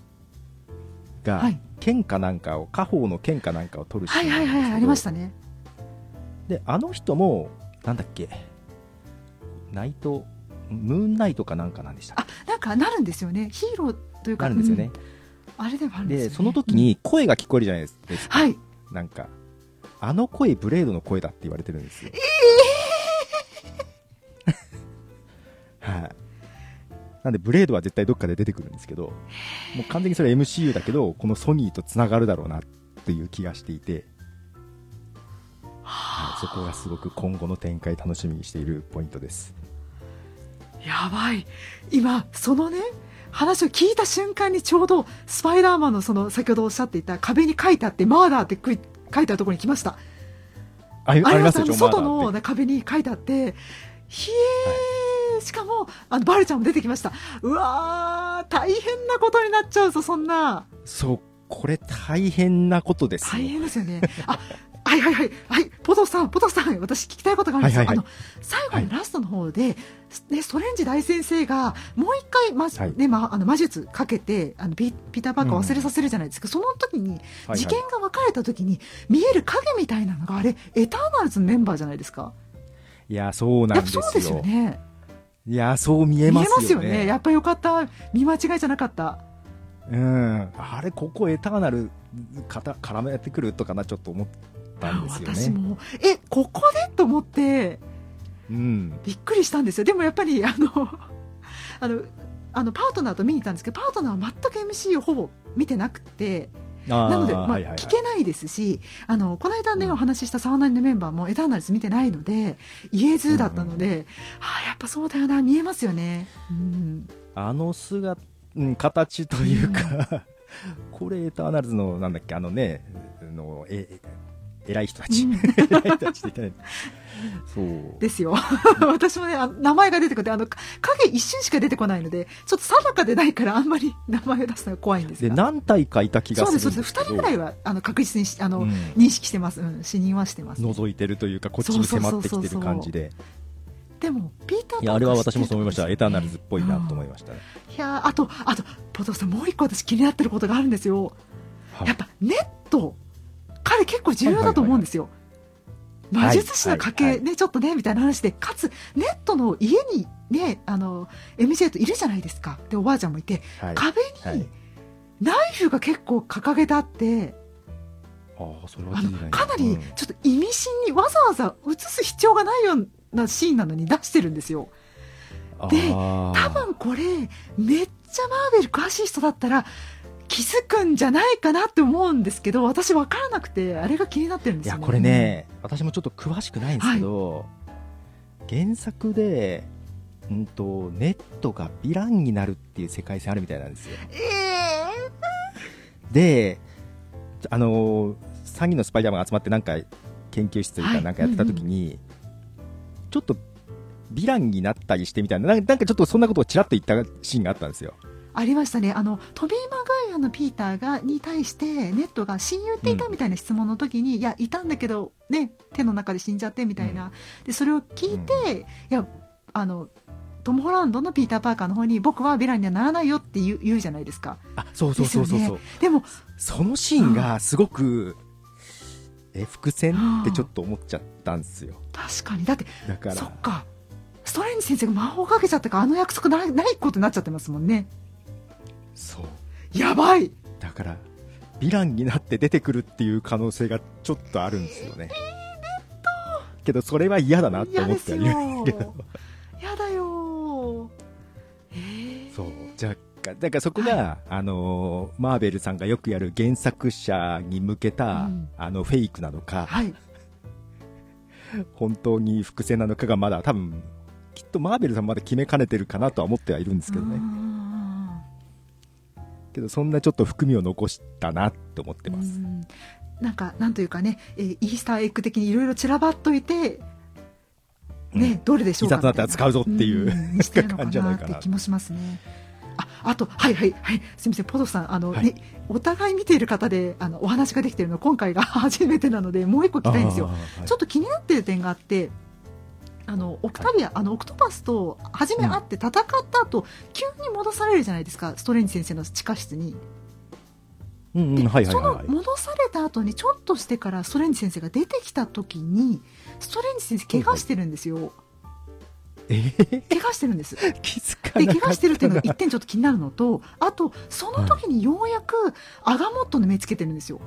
が、はい。剣かなんかを、家宝の剣かなんかを取るシーはいンなんですけど。はいはいありましたね。で、あの人も、なんだっけ、ナイト、ムーンナイトかなんかなんでしたっあなんかなるんですよね。ヒーローというけかなるんですよね。うん。あれでもあるんですよ、で、ね、その時に声が聞こえるじゃないですか。はい。なんか、あの声、ブレードの声だって言われてるんですよ。はい。なんで、ブレードは絶対どっかで出てくるんですけど、もう完全にそれ MCU だけど、このソニーと繋がるだろうなっていう気がしていて、はい、そこがすごく今後の展開楽しみにしているポイントです。やばい今そのね話を聞いた瞬間にちょうどスパイダーマンのその先ほどおっしゃっていた壁に書いてあってマーダーって書いてあるところに来ました。あります外の壁に書いてあってひえー、しかもあのバルちゃんも出てきました。うわー大変なことになっちゃうぞそんな。そう、これ大変なことですよ。大変ですよね。あはいはいはい。はいポトフさんポトフさん私聞きたいことがあるんです。よ、はいはいはあの最後のラストの方で、ね、ストレンジ大先生がもう一回、まはい。ねまあ、あの魔術かけてあのピピーター・パーカーを忘れさせるじゃないですか、その時にはいはい。事件が分かれた時に見える影みたいなのがあれエターナルズのメンバーじゃないですか。いや、そうなんですよ。やっぱそうですよね。いや、そう見えますよね。やっぱよかった。見間違いじゃなかった。うん、あれ、ここエターナルかた絡めてくるとかな、ちょっと思ったんですよね。私もえここで？と思ってうん、びっくりしたんですよ。でもやっぱり あのあのあのパートナーと見に行ったんですけどパートナーは全く MC をほぼ見てなくてななので、まあ聞けないですしあのこの間ね、うん。お話しした沢ナのメンバーもエターナルズ見てないので言えずだったので、はあ、やっぱそうだよな見えますよね、うん、あの姿、うん、形というか、これエターナルズの、なんだっけ、あのね、あのええ偉い人たち、うん。偉い人たちって言ったらそう。ですよ。私もねあ名前が出てこてあの影一瞬しか出てこないのでちょっと定かでないからあんまり名前を出すのが怖いんですで、が何体かいた気がすするんです。そうです2人ぐらいはあの確実にしあの、うん。認識してます、うん、視認はしてます、覗いてるというか、こっちに迫ってきてる感じで。でもピーターいや、あれは私もそう思いました。エターナルズっぽいなと思いまました。ね。すいやーあとあとポトフさんもう一個私気になってることがあるんですよ。はい。やっぱネット彼結構重要だと思うんですよ、はい魔術師の家系、ねちょっとねみたいな話でかつネットの家にねあの MJ といるじゃないですか。でおばあちゃんもいて、はい。壁はい。にナイフが結構掲げてあって、ああ、それはかなりうん。ちょっと意味深にわざわざ映す必要がないようなシーンなのに出してるんですよ。で多分これめっちゃマーベル詳しい人だったら気づくんじゃないかなって思うんですけど私分からなくてあれが気になってるんですよ、いや、これね、私もちょっと詳しくないんですけど、原作で、うんと、ネットがヴィランになるっていう世界線あるみたいなんですよ。で、あのー、3人のスパイダーマンが集まってなんか研究室というかなんかやってた時に、ちょっとヴィランになったりしてみたいな、なんかちょっとそんなことをちらっと言ったシーンがあったんですよ。ありましたね。あのトビー・マグワイアのピーターがに対してネットが親友っていたみたいな質問の時に、うん、いやいたんだけど、ね、手の中で死んじゃってみたいな、うん、でそれを聞いて、うん、いやあのトム・ホランドのピーター・パーカーの方に僕はヴィランにはならないよって言う言うじゃないですか。あそうそうそうそう。そう、ね、でもそのシーンがすごく、え伏線ってちょっと思っちゃったんですよ。確かに。だってだから。そっか。ストレンジ先生が魔法かけちゃったからあの約束ないないことになっちゃってますもんねそう。やばい！だからヴィランになって出てくるっていう可能性がちょっとあるんですよね。けどそれは嫌だなって思ってはいるんですけど嫌だよ。そう。じゃあだからそこが、はい、あのマーベルさんがよくやる原作者に向けた、うん、あのフェイクなのか、はい、本当に伏線なのかがまだ多分きっとマーベルさんまだ決めかねてるかなとは思ってはいるんですけどね。けどそんなちょっと含みを残したなって思ってます。んなんかなんというかね、えー、イースターエッグ的にいろいろ散らばっといて、ね、うん、どれでしょうか？いざとなったら使うぞっていう、うん、感じじゃないかなって気もしますね。ああと、はいはいはい、すみません、ポトさん、あの、はい、ね、お互い見ている方で、あの、お話ができているの、今回が初めてなので、もう一個聞きたいんですよ。はい、ちょっと気になっている点があって。あのオクタビア、はい、あのオクトパスと初め会って戦った後、うん、急に戻されるじゃないですかストレンジ先生の地下室に。その戻された後にちょっとしてからストレンジ先生が出てきた時にストレンジ先生怪我してるんですよ。え？ー、怪我してるんです。気づかで怪我してるっていうのが一点ちょっと気になるのとあとその時にようやくアガモットの目つけてるんですよ。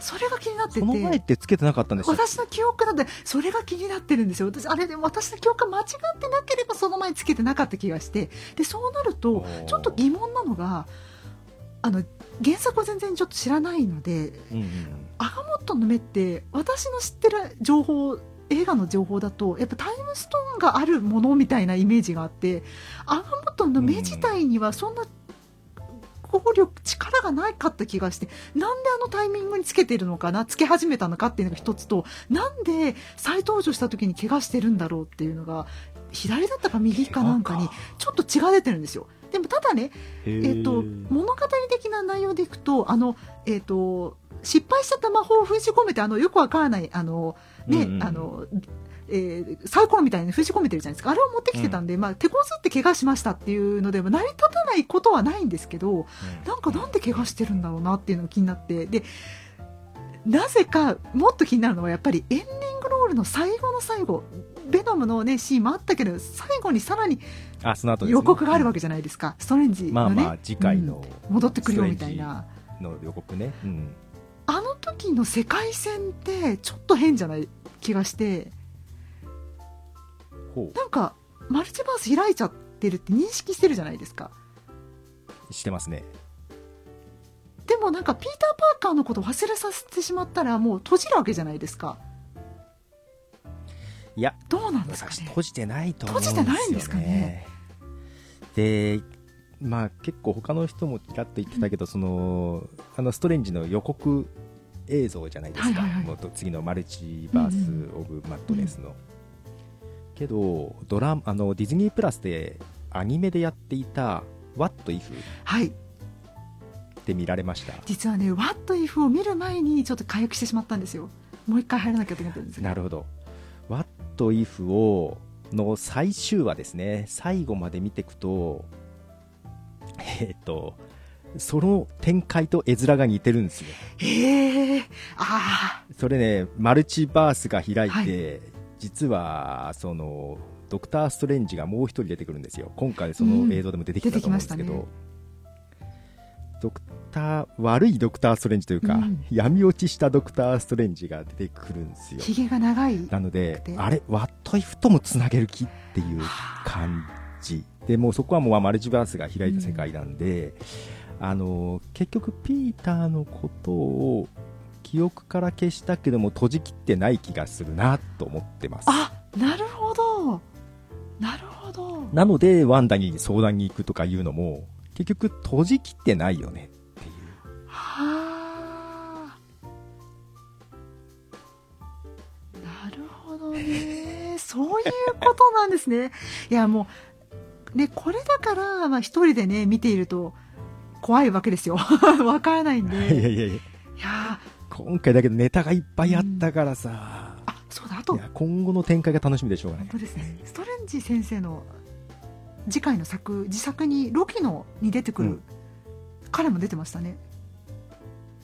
それが気になってて。その前ってつけてなかったんです私の記憶なんでそれが気になってるんですよ。私あれで私の記憶が間違ってなければその前つけてなかった気がして。でそうなるとちょっと疑問なのがあの原作を全然ちょっと知らないので、うんうん、アガモットの目って私の知ってる情報映画の情報だとやっぱタイムストーンがあるものみたいなイメージがあってアガモットの目自体にはそんな効力力がないかった気がしてなんであのタイミングにつけてるのかなつけ始めたのかっていうのが一つとなんで再登場した時に怪我してるんだろうっていうのが左だったか右かなんかにちょっと血が出てるんですよ。でもただね、えーと、物語的な内容でいくとあの、えーと、失敗しちゃった魔法を封じ込めてあのよくわからないあの、ね、うんうん、あのえー、サイコロみたいに封じ込めてるじゃないですか。あれを持ってきてたんで、うん、まあ、手こずって怪我しましたっていうのでも成り立たないことはないんですけど、うん、なんかなんで怪我してるんだろうなっていうのが気になってでなぜかもっと気になるのはやっぱりエンディングロールの最後の最後ベノムの、ね、シーンもあったけど最後にさらに予告があるわけじゃないですか、ストレンジのね、まあまあ次回の、うん、戻ってくるよみたいな。の予告ね、うん、あの時の世界線ってちょっと変じゃない気がしてなんかマルチバース開いちゃってるって認識してるじゃないですか。してますね。でもなんかピーター・パーカーのこと忘れさせてしまったらもう閉じるわけじゃないですか。いやどうなんですか、ね、閉じてないと思うんですよ、ね、閉じてないんですかね。でまあ結構他の人もちらっと言ってたけど、うん、そのあのストレンジの予告映像じゃないですか、はいはいはい、次のマルチバース・オブ・マットネスの、うんけどドラあのディズニープラスでアニメでやっていた「What If」はい。って見られました。実はね「What If」を見る前にちょっと回復してしまったんですよ。もう一回入らなきゃと思ってるんですなるほど「What If」をの最終話ですね。最後まで見ていくとえっ、とその展開と絵面が似てるんですよ。へえ、ああ。それね、マルチバースが開いて、はい、実はそのドクター・ストレンジがもう一人出てくるんですよ。今回その映像でも出てきたと思うんですけど、うんね、ドクター悪いドクター・ストレンジというか、うん、闇落ちしたドクター・ストレンジが出てくるんですよ。ひげが長い。なのであれワット・イフともつなげる気っていう感じ。でもうそこはもうマルチバースが開いた世界なんで、うん、あの結局ピーターのことを記憶から消したけども閉じきってない気がするなと思ってます。あなるほど。なるほど。なので、ワンダに相談に行くとかいうのも、結局閉じきってないよねっていう。はあ。なるほどね。そういうことなんですね。いやもうねこれだからまあ一人でね見ていると怖いわけですよ。わからないんで。いやいやいや、いや今回だけどネタがいっぱいあったからさ、ーあそうだ。あと今後の展開が楽しみでしょうがない本当。ですね。ストレンジ先生の次回の作自作にロキのに出てくる、うん。彼も出てましたね。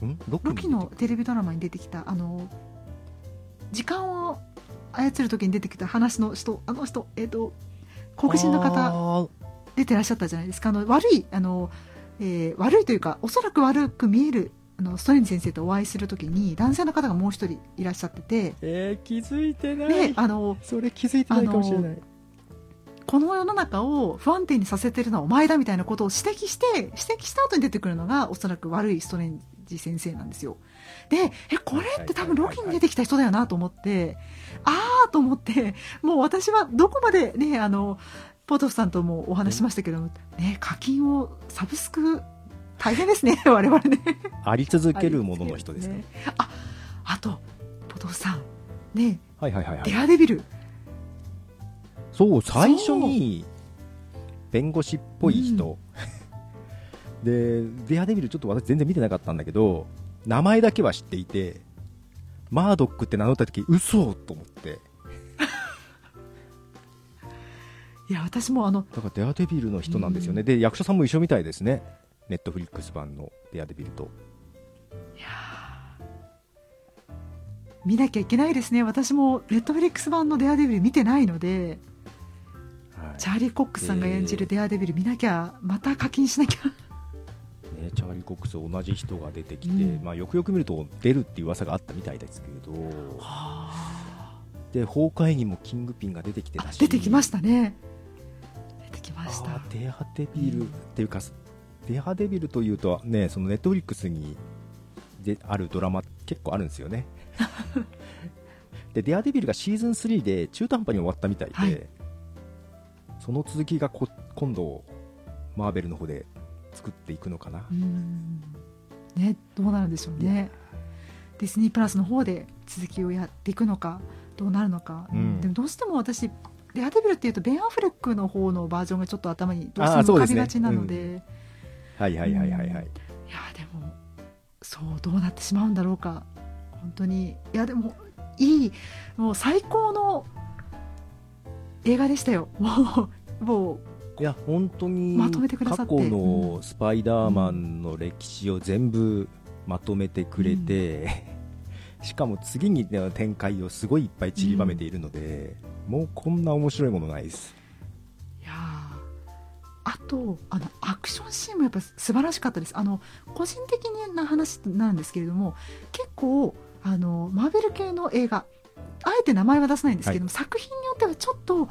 ん？ロロキのテレビドラマに出てきたあの時間を操る時に出てきた話の人あの人えっ、と黒人の方方。出てらっしゃったじゃないですか。あの悪いあの、えー悪いというかおそらく悪く見えるあのストレンジ先生とお会いするときに男性の方がもう一人いらっしゃっててえー、気づいてない。であのそれ気づいてないかもしれない。この世の中を不安定にさせてるのはお前だみたいなことを指摘して指摘した後に出てくるのがおそらく悪いストレンジ先生なんですよでえこれって多分ロキに出てきた人だよなと思ってああと思ってもう私はどこまでねあのポトフさんともお話ししましたけどもね課金をサブスク大変ですね 我々ねあり続けるものの人ですね。ああとポトフさんねはいはいはいはいデ。アデビルそう、最初に、弁護士っぽい人。で、デアデビルちょっと私全然見てなかったんだけど、名前だけは知っていて、マードックって名乗った時、嘘と思って。いや私もあのだからデアデビルの人なんですよね。で、役者さんも一緒みたいですね。ネットフリックス版のデアデビルと。いやー。見なきゃいけないですね。私もネットフリックス版の「デアデビル」見てないので。はい。チャーリー・コックスさんが演じるデアデビル見なきゃまた課金しなきゃ。ね、チャーリー・コックス同じ人が出てきて、うん。まあ、よくよく見ると出るっていう噂があったみたいですけれどで崩壊にもキングピンが出てきてあたし。出てきましたね。出てきました。デアデビルっていうか、デアデビルというとねそのネットフリックスにであるドラマ結構あるんですよね。でデアデビルがシーズン3で中途半端に終わったみたいで、はい。その続きがこ今度マーベルの方で作っていくのかな、うん。ねどうなるんでしょうね。ディズニープラスの方で続きをやっていくのかどうなるのか、うん。でもどうしても私デアデビルっていうとベン・アフレックの方のバージョンがちょっと頭にどうしても浮かびがちなのではいはいはいはいはい、いやでもそうどうなってしまうんだろうか。本当に。いやでもいいもう最高の映画でしたよ。もうもいや本当にまとめてくださって。過去のスパイダーマンの歴史を全部まとめてくれて、しかも次にの展開をすごいいっぱい散りばめているので、もうこんな面白いものないですあとあのアクションシーンもやっぱ素晴らしかったです。あの個人的な話なんですけれども結構あのマーベル系の映画あえて名前は出さないんですけども、作品によってはちょっと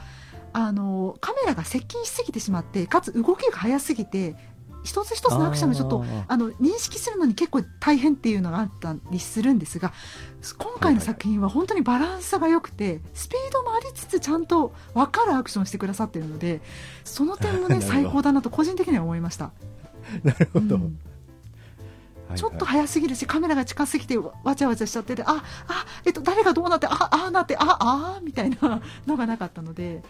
あのカメラが接近しすぎてしまってかつ動きが速すぎて一つ一つのアクションがちょっとあの認識するのに結構大変っていうのがあったりするんですが今回の作品は本当にバランスが良くてスピードもありつつちゃんと分かるアクションをしてくださっているのでその点もね 最高だなと個人的には思いました、なるほど、うん。ちょっと早すぎるしカメラが近すぎてわちゃわちゃしちゃっててああえっと誰がどうなってあああなってああみたいなのがなかったので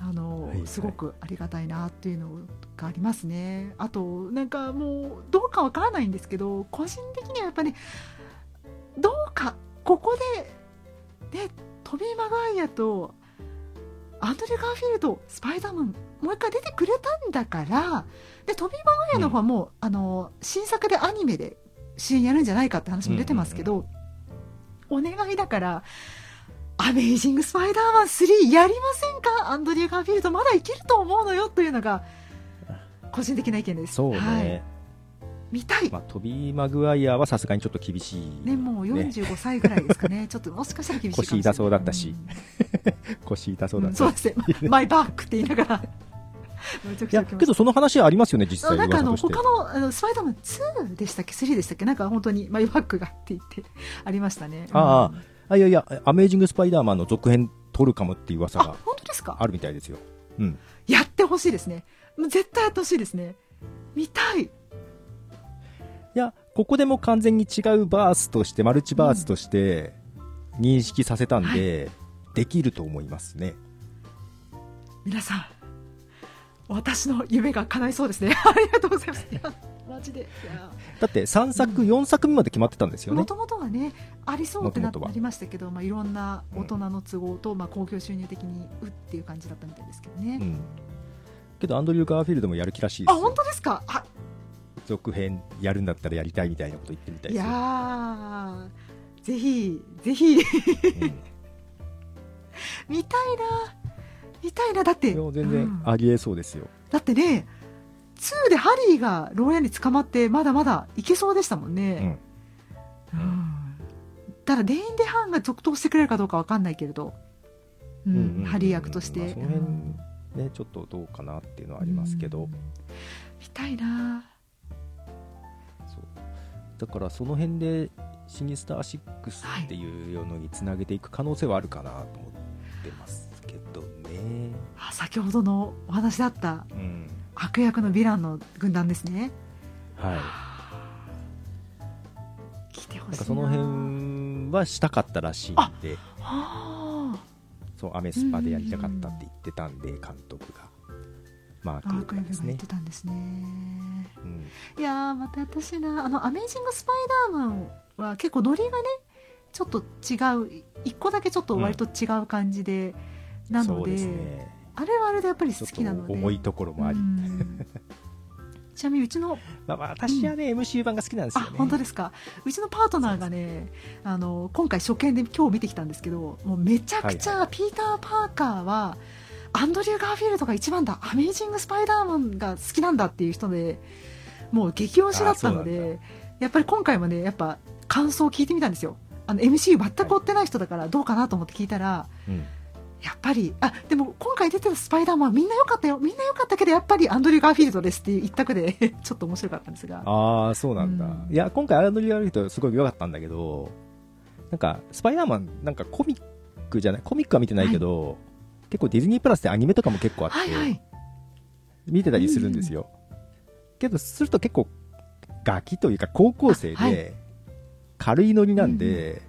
あの、はいはい。すごくありがたいなっていうのがありますね。あとなんかもうどうかわからないんですけど個人的にはやっぱりどうかここでねトビー・マグワイアとアンドリュー・ガーフィールドスパイダーマンもう一回出てくれたんだからでトビー・マグワイアの方はもう、あの新作でアニメで主演やるんじゃないかって話も出てますけど、お願いだからアメイジング・スパイダーマン3やりませんか？アンドリュー・ガーフィールドまだいけると思うのよというのが個人的な意見です。そうね、はい、見たい、まあ、トビー・マグワイアはさすがにちょっと厳しい、ね、もう45歳ぐらいですかね。ちょっともしかしたら厳しいかもしれない。腰痛そうだったし。うん。腰痛そうだった、うん。そうですね。マイバックって言いながら。いやけどその話ありますよね実際。たなんかあの他のあのスパイダーマン2でしたっけ？3でしたっけ？なんか本当にマイバックがって言って。ありましたね。ああ。うんあいやいやアメージング・スパイダーマンの続編取るかもっていう噂あが本当ですか？あるみたいですよ。うん。やってほしいですね。もう絶対やってほしいですね。見たい。いや、ここでも完全に違うバースとして、マルチバースとして認識させたんで、できると思いますね。皆さん私の夢が叶いそうですね。ありがとうございますマジで。だって3作、4作目まで決まってたんですよね。も。ともとはねありそうってなりましたけど、まあ、いろんな大人の都合と、まあ、興行収入的にうっていう感じだったみたいですけどね、うん。けど、アンドリュー・ガーフィールドもやる気らしいですよ。あ本当ですか？あ。続編やるんだったらやりたいみたいなこと言ってみたいですよ。いやー。ぜひぜひ。うん。見たいな。見たいな。だって。全うん。然ありえそうですよ。だってね2でハリーが牢屋に捕まってまだまだいけそうでしたもんうね、ん。うん。ただデイン・デハンが続投してくれるかどうかわかんないけれど、うんうんうんうんハリー役として、まあその辺ね、ちょっとどうかなっていうのはありますけど、うん。見たいな。そう。だからその辺でシニスター6っていうのにつなげていく可能性はあるかなと思ってますけどね。あ先ほどのお話だった。うん。悪役のヴィランの軍団ですねはい。来てほしいなその辺はしたかったらしいんで、はそう、アメスパでやりたかったって言ってたんで、監督が。マークがですね役が言っ。てたんですねうん。いやーまたやってほしいなあの「アメイジング・スパイダーマン」は結構ノリがねちょっと違う一個だけちょっと割と違う感じで、なのでそうですね。あれはあれでやっぱり好きなので。と重いところもあり。うん。ちなみにうちのまあ、私はね、MCU 版が好きなんですあよね。本当ですか。うちのパートナーがねあの今回初見で今日見てきたんですけどもうめちゃくちはいゃピーター・パーカーはアンドリュー・ガーフィールドが一番だアメイジング・スパイダーマンが好きなんだっていう人でもう激推しだったのでやっぱり今回もねやっぱ感想を聞いてみたんですよ。あの MCU 全く追ってない人だからどうかなと思って聞いたら、うん。やっぱりあでも今回出てたスパイダーマンみんな良かったよ。みんな良かったけどやっぱりアンドリュー・ガーフィールドですっていう一択で ちょっと面白かったんですが。ああ、そうなんだ。うん。いや、今回アンドリュー・アルフィートすごい良かったんだけど、なんか、スパイダーマン、なんかコミックじゃない、コミックは見てないけど、結構ディズニープラスでアニメとかも結構あって、はいはい。見てたりするんですよ。けど、すると結構、ガキというか高校生で、軽いノリなんで、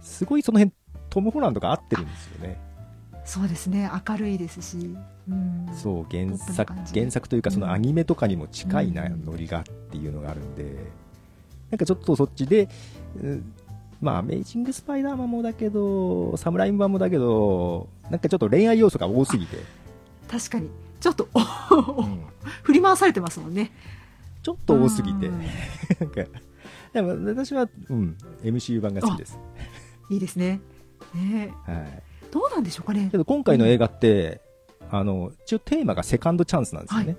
すごいその辺、トム・ホランドが合ってるんですよね。そうですね明るいですし、うん、そう、原作原作というか、うん。そのアニメとかにも近いな、うん。ノリがっていうのがあるんで、なんかちょっとそっちで、うんまあ、アメイジング・スパイダーマンもだけど、サムライム版もだけど、なんかちょっと恋愛要素が多すぎて、確かに。ちょっと うん。振り回されてますもんね。ちょっと多すぎて、う なんんか、でも私は、うん、MCU 版が好きです。いいですね。ね。はい。どうなんでしょうかね。けど今回の映画って、あの、一応テーマがセカンドチャンスなんですよね。はい。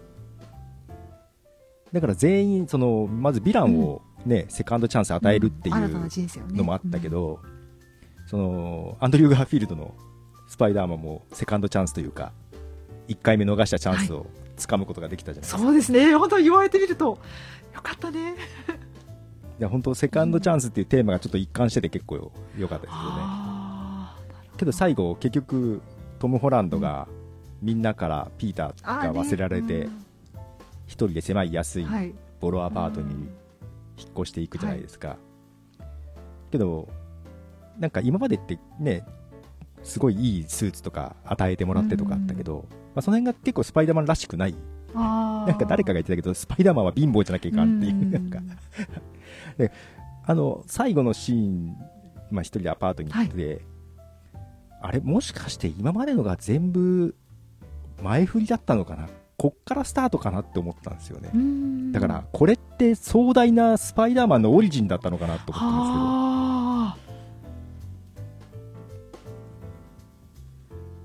だから全員、その、まずヴィランをね、セカンドチャンス与えるっていうのもあったけ、ど、その、アンドリュー・ガーフィールドのスパイダーマンもセカンドチャンスというか、1回目逃したチャンスを掴むことができたじゃないですか。そうですね。本当言われてみるとよかったね。いや、本当セカンドチャンスっていうテーマがちょっと一貫してて結構良かったですよね。あけど最後、結局、トム・ホランドがみんなからピーターが忘れられて、一人で狭い安いはい。ボロアパートに引っ越していくじゃないですか。けど、なんか今までってね、すごいいいスーツとか与えてもらってとかあったけど、まあ、その辺が結構スパイダーマンらしくない。あなんか誰かが言ってたけど、スパイダーマンは貧乏じゃなきゃいかんっていう、うん。なんか。で、あの、最後のシーン、まあ一人でアパートに行って、あれ、もしかして今までのが全部前振りだったのかな？こっからスタートかなって思ったんですよね。うんだから、これって壮大なスパイダーマンのオリジンだったのかなと思ったんですけど、は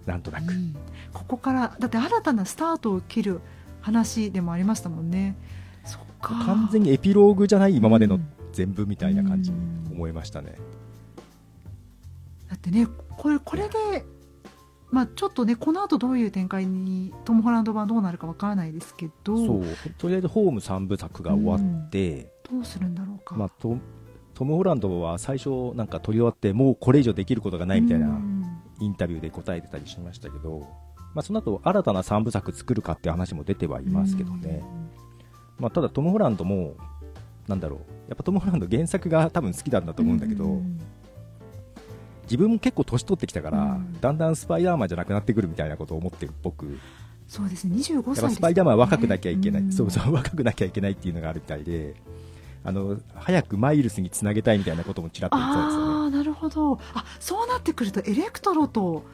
なんとなく。あうん。ここからだって新たなスタートを切る話でもありましたもんね。そっか。完全にエピローグじゃない今までのうん。全部みたいな感じにうん。思いましたね。だってねこれこれでまあちょっとねこの後どういう展開にトム・ホランド版どうなるかわからないですけどそう、とりあえずホーム3部作が終わって、どうするんだろうか、まあ、トトム・ホランドは最初なんか撮り終わってもうこれ以上できることがないみたいなうん。インタビューで答えてたりしましたけど、まあ、その後新たな3部作作るかっていう話も出てはいますけどね、まあ、ただトム・ホランドもなんだろう。やっぱトム・ホランド原作が多分好きなんだと思うんだけど、うん自分も結構年取ってきたから、うん。だんだんスパイダーマンじゃなくなってくるみたいなことを思ってる僕そうですね。25歳やっぱですスパイダーマンは若くなきゃいけない、ん。そうそう若くなきゃいけないっていうのがあるみたいであの早くマイルスにつなげたいみたいなこともちらっと言ってたんですよね。ああなるほど。あそうなってくるとエレクトロと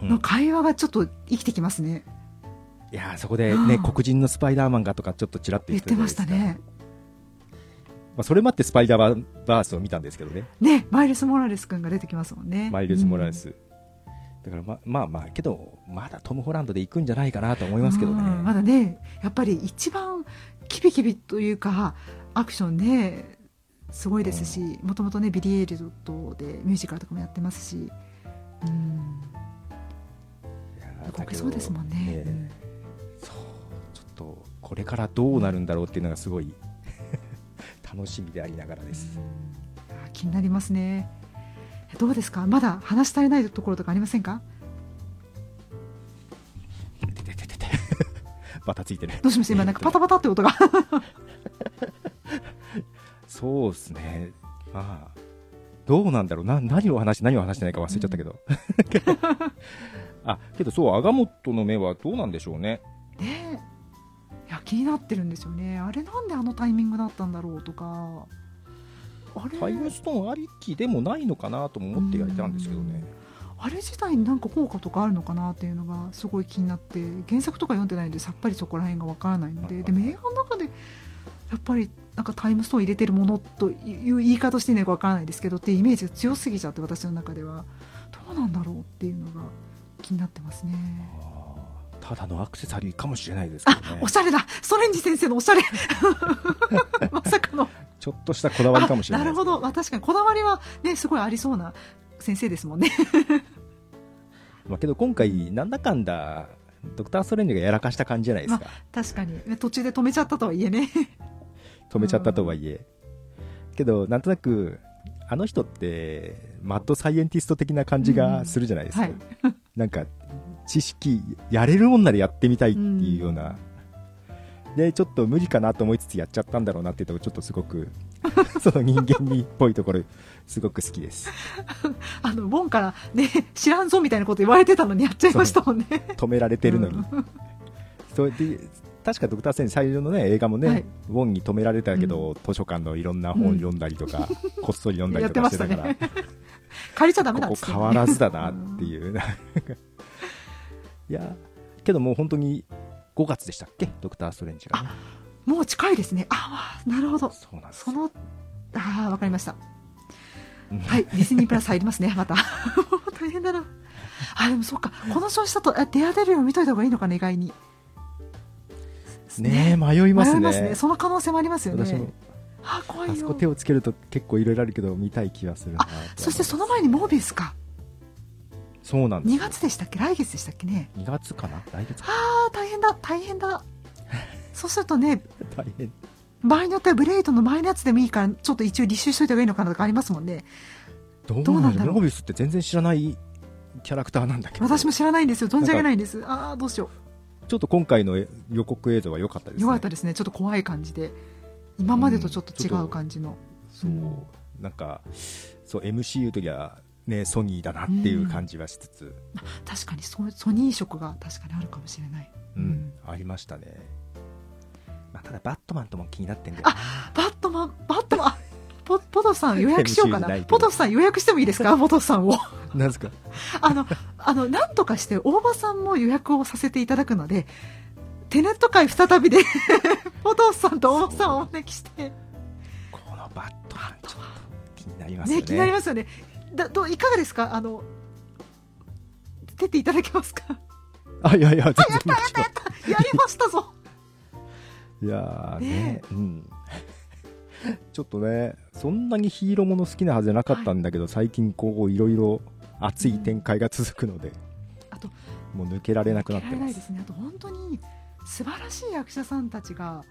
うん。の会話がちょっと生きてきますね、いやーそこでねうん黒人のスパイダーマンがとかちょっとちらっと言ってましたねまあ、それもあってスパイダーバースを見たんですけどね。ねマイルス・モラレス君が出てきますもんね。マイルス・モラレうん。ス、だからままあまあけどまだトム・ホランドで行くんじゃないかなと思いますけどね、うんまだねやっぱり一番キビキビというかアクションねすごいですしもともとねビリー・エリオットでミュージカルとかもやってますし。うん。動けそうですもんね。だけどそうちょっとこれからどうなるんだろうっていうのがすごい楽しみでありながらです、うん気になりますね。どうですか？まだ話し足りないところとかありませんか？ててててて。バタついてる。どうしました今なんかパタパタって音が。そうですね。まあどうなんだろう。な何を話し何を話してないか忘れちゃったけど、あけどそうアガモットの目はどうなんでしょうね。ねや気になってるんですよね。あれなんであのタイミングだったんだろうとか。あれ？タイムストーンありきでもないのかなとも思ってはいたんですけどね。あれ自体になんか効果とかあるのかなっていうのがすごい気になって原作とか読んでないのでさっぱりそこら辺がわからないので。でも映画の中でやっぱりなんかタイムストーン入れてるものという言い方していいのかわからないですけどっていうイメージが強すぎちゃって私の中では。どうなんだろうっていうのが気になってますね。ただのアクセサリーかもしれないですけどね。おしゃれだ。ソレンジ先生のおしゃれ。まさかの。ちょっとしたこだわりかもしれないなるほど、まあ、確かに。こだわりはねすごいありそうな先生ですもんね。まあ、けど今回なんだかんだドクター・ストレンジがやらかした感じじゃないですか、確かに。ね途中で止めちゃったとはいえね。止めちゃったとはいえ、けどなんとなくあの人ってマッドサイエンティスト的な感じがするじゃないですか、はい。なんか知識やれるもんならやってみたいっていうような、でちょっと無理かなと思いつつやっちゃったんだろうなっていうところちょっとすごく その人間味っぽいところすごく好きです。あのボンからね知らんぞみたいなこと言われてたのにやっちゃいましたもんね。止められてるのに、うん。それで確かドクター・スンジ最初のね映画もね、はい。ウォンに止められたけど、う図書館のいろんな本読んだりとか、こっそり読んだりとかしてたから、ね。借りちゃダメだっここ変わらずだなっていう、いやけどもう本当に5月でしたっけ？ドクター・ストレンジがね。もう近いですね。ああなるほど。そうなんです。そのああわかりました。うん。はいディズニープラス入りますね また。大変だな。あでもそっか。この調子だとあデアデルを見といた方がいいのかな意外に。ねえ迷いますね。迷いますね。その可能性もありますよね。私も。あー怖いよ。あそこ手をつけると結構いろいろあるけど見たい気がするなあそしてその前にモービウスかそうなんです2月でしたっけ？来月でしたっけね？2月かな？来月かああ大変だ。大変だ。そうするとね大変。場合によってはブレイドの前のやつでもいいからちょっと一応履修しといた方がいいのかなとかありますもんね。どうなんだろう？モービウスって全然知らないキャラクターなんだけど。私も知らないんですよ。存じ上げないんです。ああどうしよちょっと今回の予告映像は良かったですね。うよかったですね。ちょっと怖い感じで。今までとちょっと違う感じの、そうなんかそう MCU ときはねソニーだなっていう感じはしつつ、確かにソソニー色が確かにあるかもしれない、うん。ありましたね、まあ、ただバットマンとも気になってんだよ。なバットマンバットマン ポポトフさん 予約しようかな。ポトフさん予約してもいいですか？ポトフさんを。なんですか？あのあのなんとかして大場さんも予約をさせていただくのでテネット会再びでポトフさんと大場さんをお招きして。このバットマン。ちょっと気になりますよね。ね気になりますよねだどういかがですか？あの出ていただけますか？あいやいや全然やりましたぞ。いやーね。ねうん。ちょっとねそんなにヒーローもの好きなはずじゃなかったんだけど、最近こういろいろ熱い展開が続くので、あともう抜けられなくなって抜けられまないですすね。あと本当に素晴らしい役者さんたちが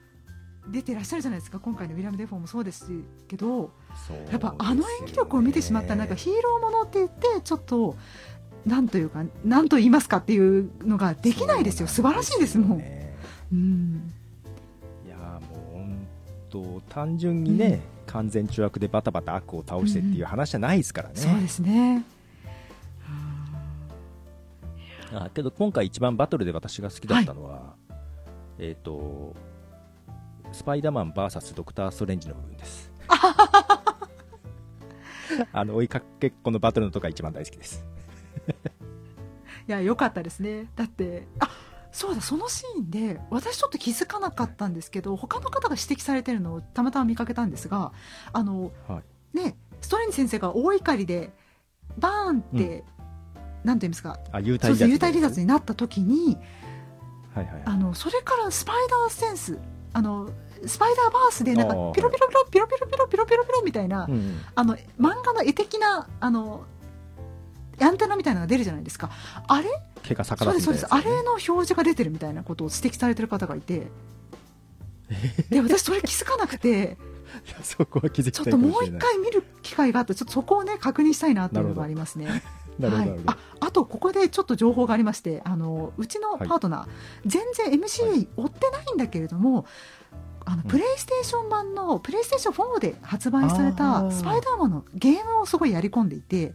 出てらっしゃるじゃないですか。今回のウィリアム・デフォーもそうですけどね。やっぱあの演技力を見てしまったらなんかヒーローものって言ってちょっとなんというかなんと言いますかっていうのができないですよ。素晴らしいですもん、ね。うん、いやーもう本当単純にね、完全中悪でバタバタ悪を倒してっていう話じゃないですからね、そうですね。あけど今回一番バトルで私が好きだったのは、えっ、とスパイダーマン VS ドクター・ストレンジの部分です あの追いかけっこのバトルのとこが一番大好きです。いや良かったですね。だってあそうだそのシーンで私ちょっと気づかなかったんですけど他の方が指摘されてるのをたまたま見かけたんですがあの、はねストレンジ先生が大怒りでバーンって、なんていうんですか？あ幽体離脱そうそう幽体離脱になった時にはいはいはい。あのそれからスパイダーセンスあのスパイダーバースでなんかピロピロピロピロピロピロピロピロピロみたいな、うんうん。あの漫画の絵的なあのアンテナみたいなのが出るじゃないですか。あれ？毛が逆そう立つみたいなやつね、ですそうです。あれの表示が出てるみたいなことを指摘されてる方がいて。で私それ気づかなくて。そこは気づきちょたっともう一回見る機会があってちょっとそこをね確認したいなというのがありますね。はい、ああとここでちょっと情報がありましてあのうちのパートナー、全然 MCA 追ってないんだけれども、あのうん。プレイステーション版のプレイステーション4で発売されあたー。スパイダーマンのゲームをすごいやり込んでいて、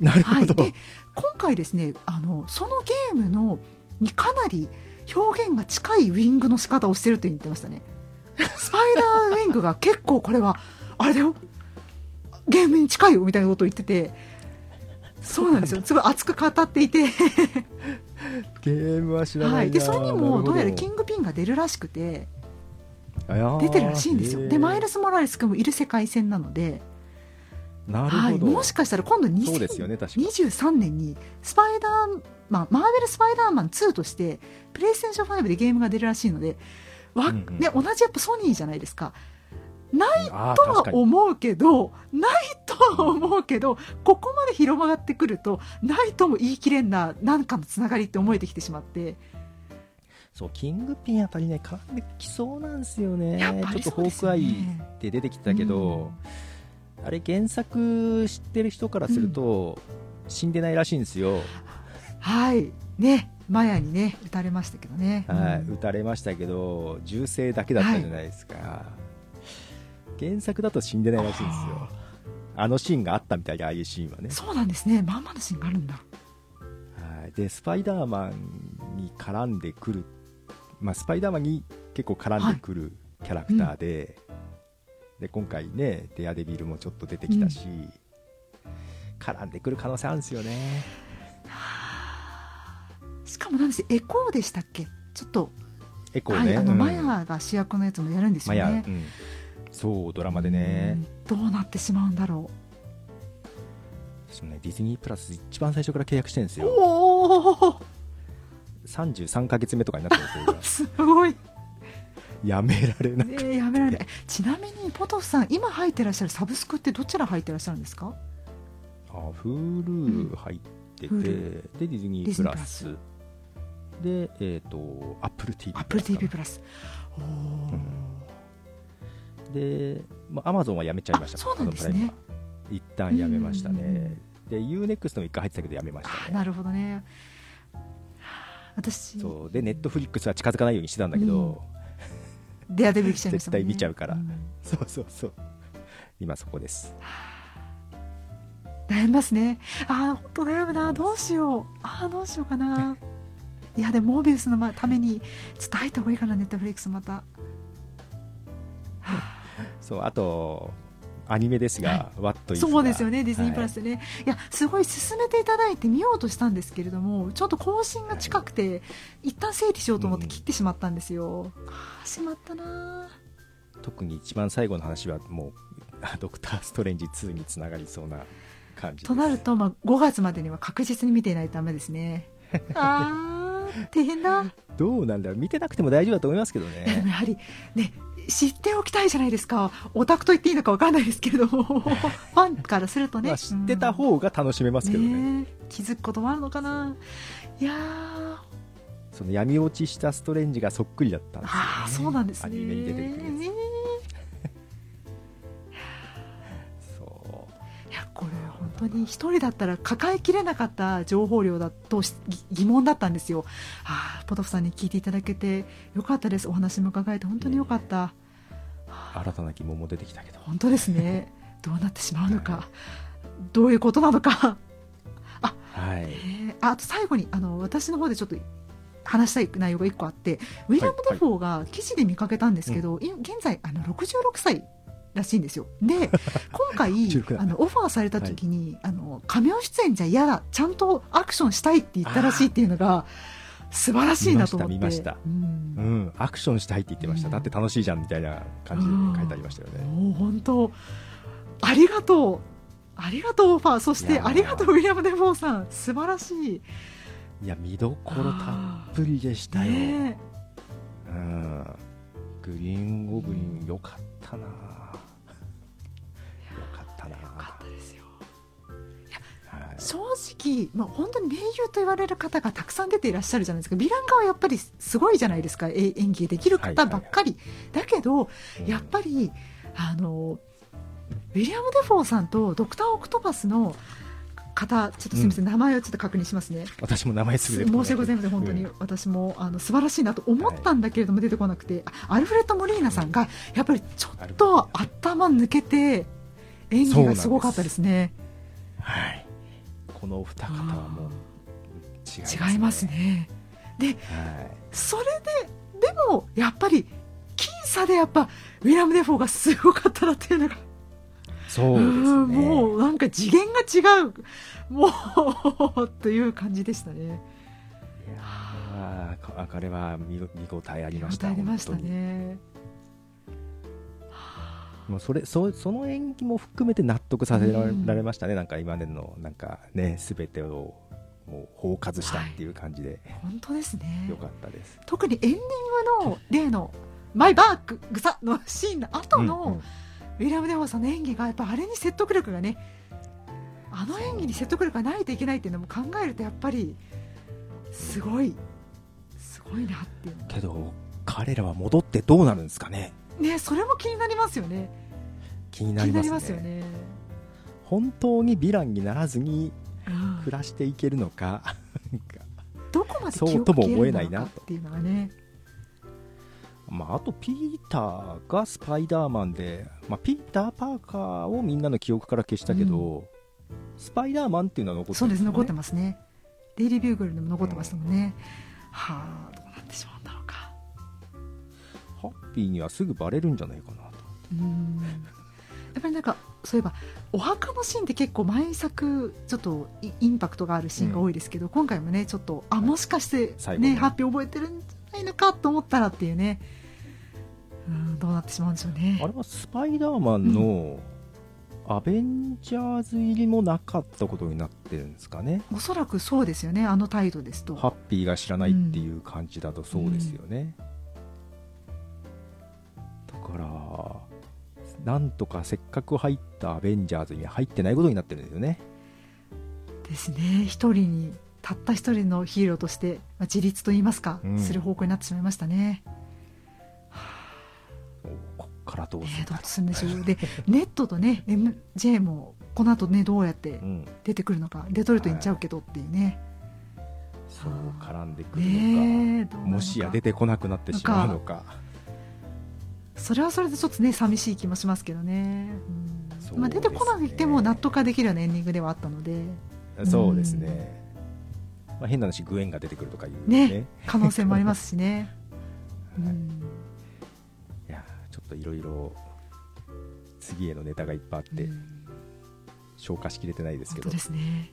なるはい、ほど、で今回ですねあのそのゲームのにかなり表現が近いウィングの仕方をしてると言ってましたね。スパイダーウィングが結構これはあれだよ。ゲームに近いよみたいなことを言ってて。そうなんですよ。すごい熱く語っていて、ゲームは知らないな、はい、でそれにもど。うやらキンングピンが出るらしくて。グ出てるらしいんですよ。でマイルス・モラレス君もいる世界線なので、なるほど、はい、もしかしたら今度そうですよね確かに。2023年にスパイダーマンマーベル・スパイダーマン2としてプレイステーション5でゲームが出るらしいのでわ、うんうんね、同じやっぱソニーじゃないですか。ないとは思うけどないとは思うけどここまで広がってくるとないとも言い切れんななんかのつながりって思えてきてしまってそうキングピンあたりね絡んできそうなんですよね。やっぱりちょっとホークアイねって出てきてたけど、あれ原作知ってる人からすると、死んでないらしいんですよ、はい。ね。マヤにね撃たれましたけどね、はい、うん。撃たれましたけど銃声だけだったじゃないですか、原作だと死んでないらしいんですよ。あのシーンがあったみたいでああいうシーンはね、そうなんですね。まんまのシーンがあるんだ。はい、でスパイダーマンに絡んでくる、まあ、スパイダーマンに結構絡んでくるキャラクターで,、で今回ねデアデビルもちょっと出てきたし、絡んでくる可能性あるんですよね。しかもなんですエコーでしたっけ？ちょっと、エコーね、はい、あの、うん。マヤが主役のやつもやるんですよね、うん。そうドラマでね、うん。どうなってしまうんだろ私もねディズニープラス一番最初から契約してるんですうよ。おお33ヶ月目とかになってるんですよ すごい。やめられないねえやめられない。ちなみにポトフさん今入ってらっしゃるサブスクってどちら入ってらっしゃるんですか？あ Hulu 入ってて、Hulu でディズニープラス。でえっ、と AppleTV アップル TV プラス。おー。で、まあ、Amazon はやめちゃいました。あそうなんですね。一旦やめましたうんうんうんねで UNEXT も一回入ってたけどやめましたね。あなるほどね私。そう。で Netflix は近づかないようにしてたんだけど、デアデビル来ちゃいましたね。絶対見ちゃうから。ん。そうそうそう。今そこです。悩みますね。ああ本当悩むな。どうしよう。ああどうしようかな。いやでもモービウスのまためにちょっと入った方がいいかなネットフリックスまたそうあとアニメですが、What is そうですよねディズニープラスはいでね、い、やすごい進めていただいて見ようとしたんですけれどもちょっと更新が近くて、一旦整理しようと思って切ってしまったんですよ、ああしまったな特に一番最後の話はもうあドクター・ストレンジ2につながりそうな感じとなると、まあ、5月までには確実に見ていないとダメですね。あー大変だ。どうなんだろう。見てなくても大丈夫だと思いますけどね。やはりね知っておきたいじゃないですか。オタクと言っていいのか分かんないですけれど。も ファンからするとね、まあ、知ってたうん方が楽しめますけどね。ねえ。気づくこともあるのかな。いやー。その闇落ちしたストレンジがそっくりだったんですよ、ね、ああそうなんですね。アニメに出てくるやつ。え当に一人だったら抱えきれなかった情報量だと疑問だったんですよ。ああポトフさんに聞いていただけてよかったです。お話も伺えて本当によかった。新たな疑問も出てきたけど本当ですね。どうなってしまうのか、どういうことなのか。はいえーああと最後にあの私の方でちょっと話したい内容が1個あってウィリアム・デフォーが記事で見かけたんですけど、い現在あの66歳らしいんですよ。で 今回66あのオファーされた時に、あの仮名出演じゃ嫌だ。ちゃんとアクションしたいって言ったらしいっていうのが素晴らしいなと思って。見ました見うん。うん、アクションしたいって言ってました、うんだって楽しいじゃんみたいな感じで書いてありましたよね、もう本当。ありがとう。ありがとうオファー。そしてありがとうウィリアム・デフォーさん。素晴らしい。いや見どころたっぷりでしたよ、ねうん、グリーンゴブリンよかったな正直、まあ、本当に名優と言われる方がたくさん出ていらっしゃるじゃないですか。ヴィラン側はやっぱりすごいじゃないですか。え演技できる方ばっかり、だけどやっぱりあのウィリアム・デフォーさんとドクター・オクトパスの方ちょっとすみません、名前をちょっと確認しますね。私も名前すぐ申し訳ございません本当に。うん私もあの素晴らしいなと思ったんだけれども出てこなくて、あアルフレッド・モリーナさんがやっぱりちょっと頭抜けて演技がすごかったですね。はいこのお二方はもう違いますね。違いますね。ではい。それででもやっぱり僅差でやっぱウィレム・デフォーがすごかったなっていうのが。そうですね。んもうなんか次元が違う。もう という感じでしたね。いやーか彼は見見応えありましたありましたねもうそれそその演技も含めて納得させられ,、ましたねなんか今までのなんかね全てをもう包括したっていう感じで、本当ですね。よかったです。特にエンディングの例の「マイバーググサ」のシーンの後の、うんうん。ウィリアム・デフォーさんの演技がやっぱあれに説得力がねあの演技に説得力がないといけないっていうのも考えるとやっぱりすごいすごいなっていうの。けど彼らは戻ってどうなるんですかねねそれも気になりますよね。気になりますね。ますよね、本当にヴィランにならずにうん。暮らしていけるのか。なんかどこまでそうとも思えないなっていうのがね。まあ、あとピーターがスパイダーマンで、まあ、ピーター・パーカーをみんなの記憶から消したけど、スパイダーマンっていうのは残ってそうです残ってまますね。デイリービューグルでも残ってましたもんね、うなってピーにはすぐバレるんじゃないかなと。うん。やっぱりなんかそういえばお墓のシーンって結構毎作ちょっとイインパクトがあるシーンが多いですけど、今回もねちょっとあもしかしてねねハッピー覚えてるんじゃないのかと思ったらっていうね。うんどうなってしまうんでしょうね。あれはスパイダーマンのアベンジャーズ入りもなかったことになってるんですかね、おそらくそうですよねあの態度ですと。ハッピーが知らないっていう感じだとそうですよね、だからなんとかせっかく入ったアベンジャーズに入ってないことになってるんですよね。ですね。一人にたった一人のヒーローとして、まあ、自立といいますか、うん。する方向になってしまいましたね。こっからどうすねるかどうするんでしょう。でネットとね MJ もこの後ねどうやってうん、出てくるのかデトロイトに行っちゃうけどっていうね、そう絡んでくるのか、ねもしや出てこなくなってしまうのかそれはそれでちょっとね寂しい気もしますけどね、うんまあ、出てこなくても納得ができるようなエンディングではあったので。そうですね、まあ、変な話グエンが出てくるとかいうね。可能性もありますしね、う ん、いやちょっといろいろ次へのネタがいっぱいあって、うん。消化しきれてないですけど。ね。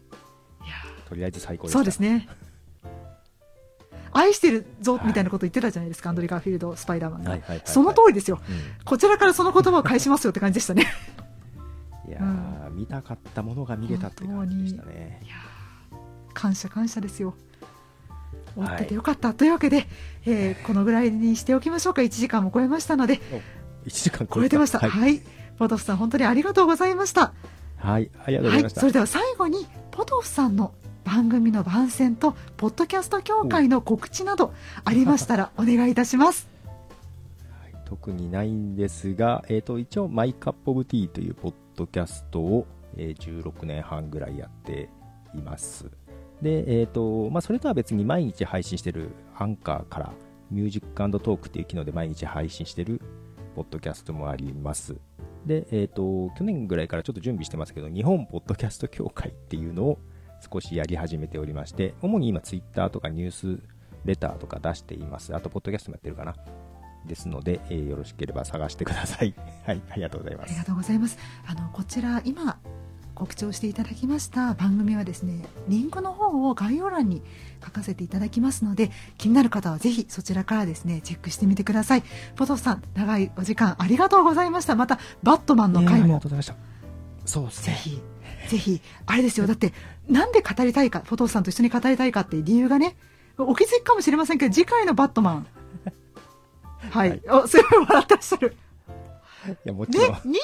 とりあえず最高でした。そうですね愛してるぞみたいなこと言ってたじゃないですか、アンドリー・ガーフィールド、スパイダーマンが、はいはいはいはい。その通りですよ、うこちらからその言葉を返しますよって感じでしたね。ん いやー、見たかったものが見れたって感じでしたね。感謝感謝ですよ。終わっててよかった、というわけで、えーこのぐらいにしておきましょうか、1時間も超えましたので、1時間超えてました。はい、はい、ポトフさん、本当にありがとうございました。はい、ありがとうござはいい、ました、それでは最後に、ポトフさんの番組の番宣とポッドキャスト協会の告知などありましたら お願いいたします。はい特にないんですが、えー、と一応 My Cup of Tea というポッドキャストを、えー16年半ぐらいやっています。で、えーとまあ、それとは別に毎日配信してるアンカーから Music Talk っていう機能で毎日配信してるポッドキャストもあります。で、えっ、と、去年ぐらいからちょっと準備してますけど、日本ポッドキャスト協会っていうのを少しやり始めておりまして、主に今ツイッターとかニュースレターとか出しています。あと、ポッドキャストもやってるかな。ですので、えー、よろしければ探してください。はい、ありがとうございます。ありがとうございます。あの、こちら、今、告知をしていただきました番組はですねリンクの方を概要欄に書かせていただきますので気になる方はぜひそちらからですねチェックしてみてくださいポトフさん長いお時間ありがとうございましたまたバットマンの回もそうですねぜひぜひあれですよ。だってなんで語りたいかポトフさんと一緒に語りたいかって理由がねお気づきかもしれませんけど次回のバットマン。はい、はい、おすごい笑ってらっしゃる。いやもちろん、ね、ニール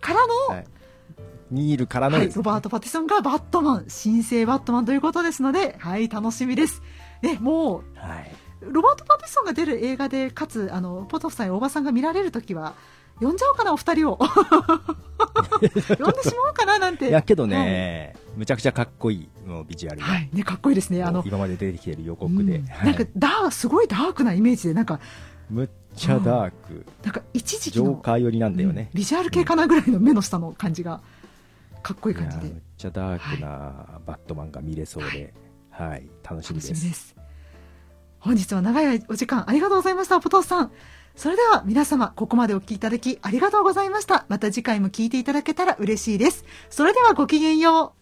からの、はい。ニールからの、はい、ロバート・パティソンがバットマン、新生バットマンということですので、はい、楽しみです。ね、もう、はい、ロバート・パティソンが出る映画で、かつ、あの、ポトフさんやおばさんが見られるときは、呼んじゃおうかな、お二人を。呼んでしまおうかな、なんて。いや、けどね、はい、むちゃくちゃかっこいい、もうビジュアルはい、ね、かっこいいですね。あの、今まで出てきてる予告で。うん、なんか、ダー、すごいダークなイメージで、なんか、むっちゃダーク、うん、なんか一時期のジョーカー寄りなんだよね、うん、ビジュアル系かなぐらいの目の下の感じがかっこいい感じで。めっちゃダークなバットマンが見れそうで、はい、はい、楽しみです。本日は長いお時間ありがとうございましたポトスさんそれでは皆様ここまでお聴きいただきありがとうございました。また次回も聴いていただけたら嬉しいです。それではごきげんよう。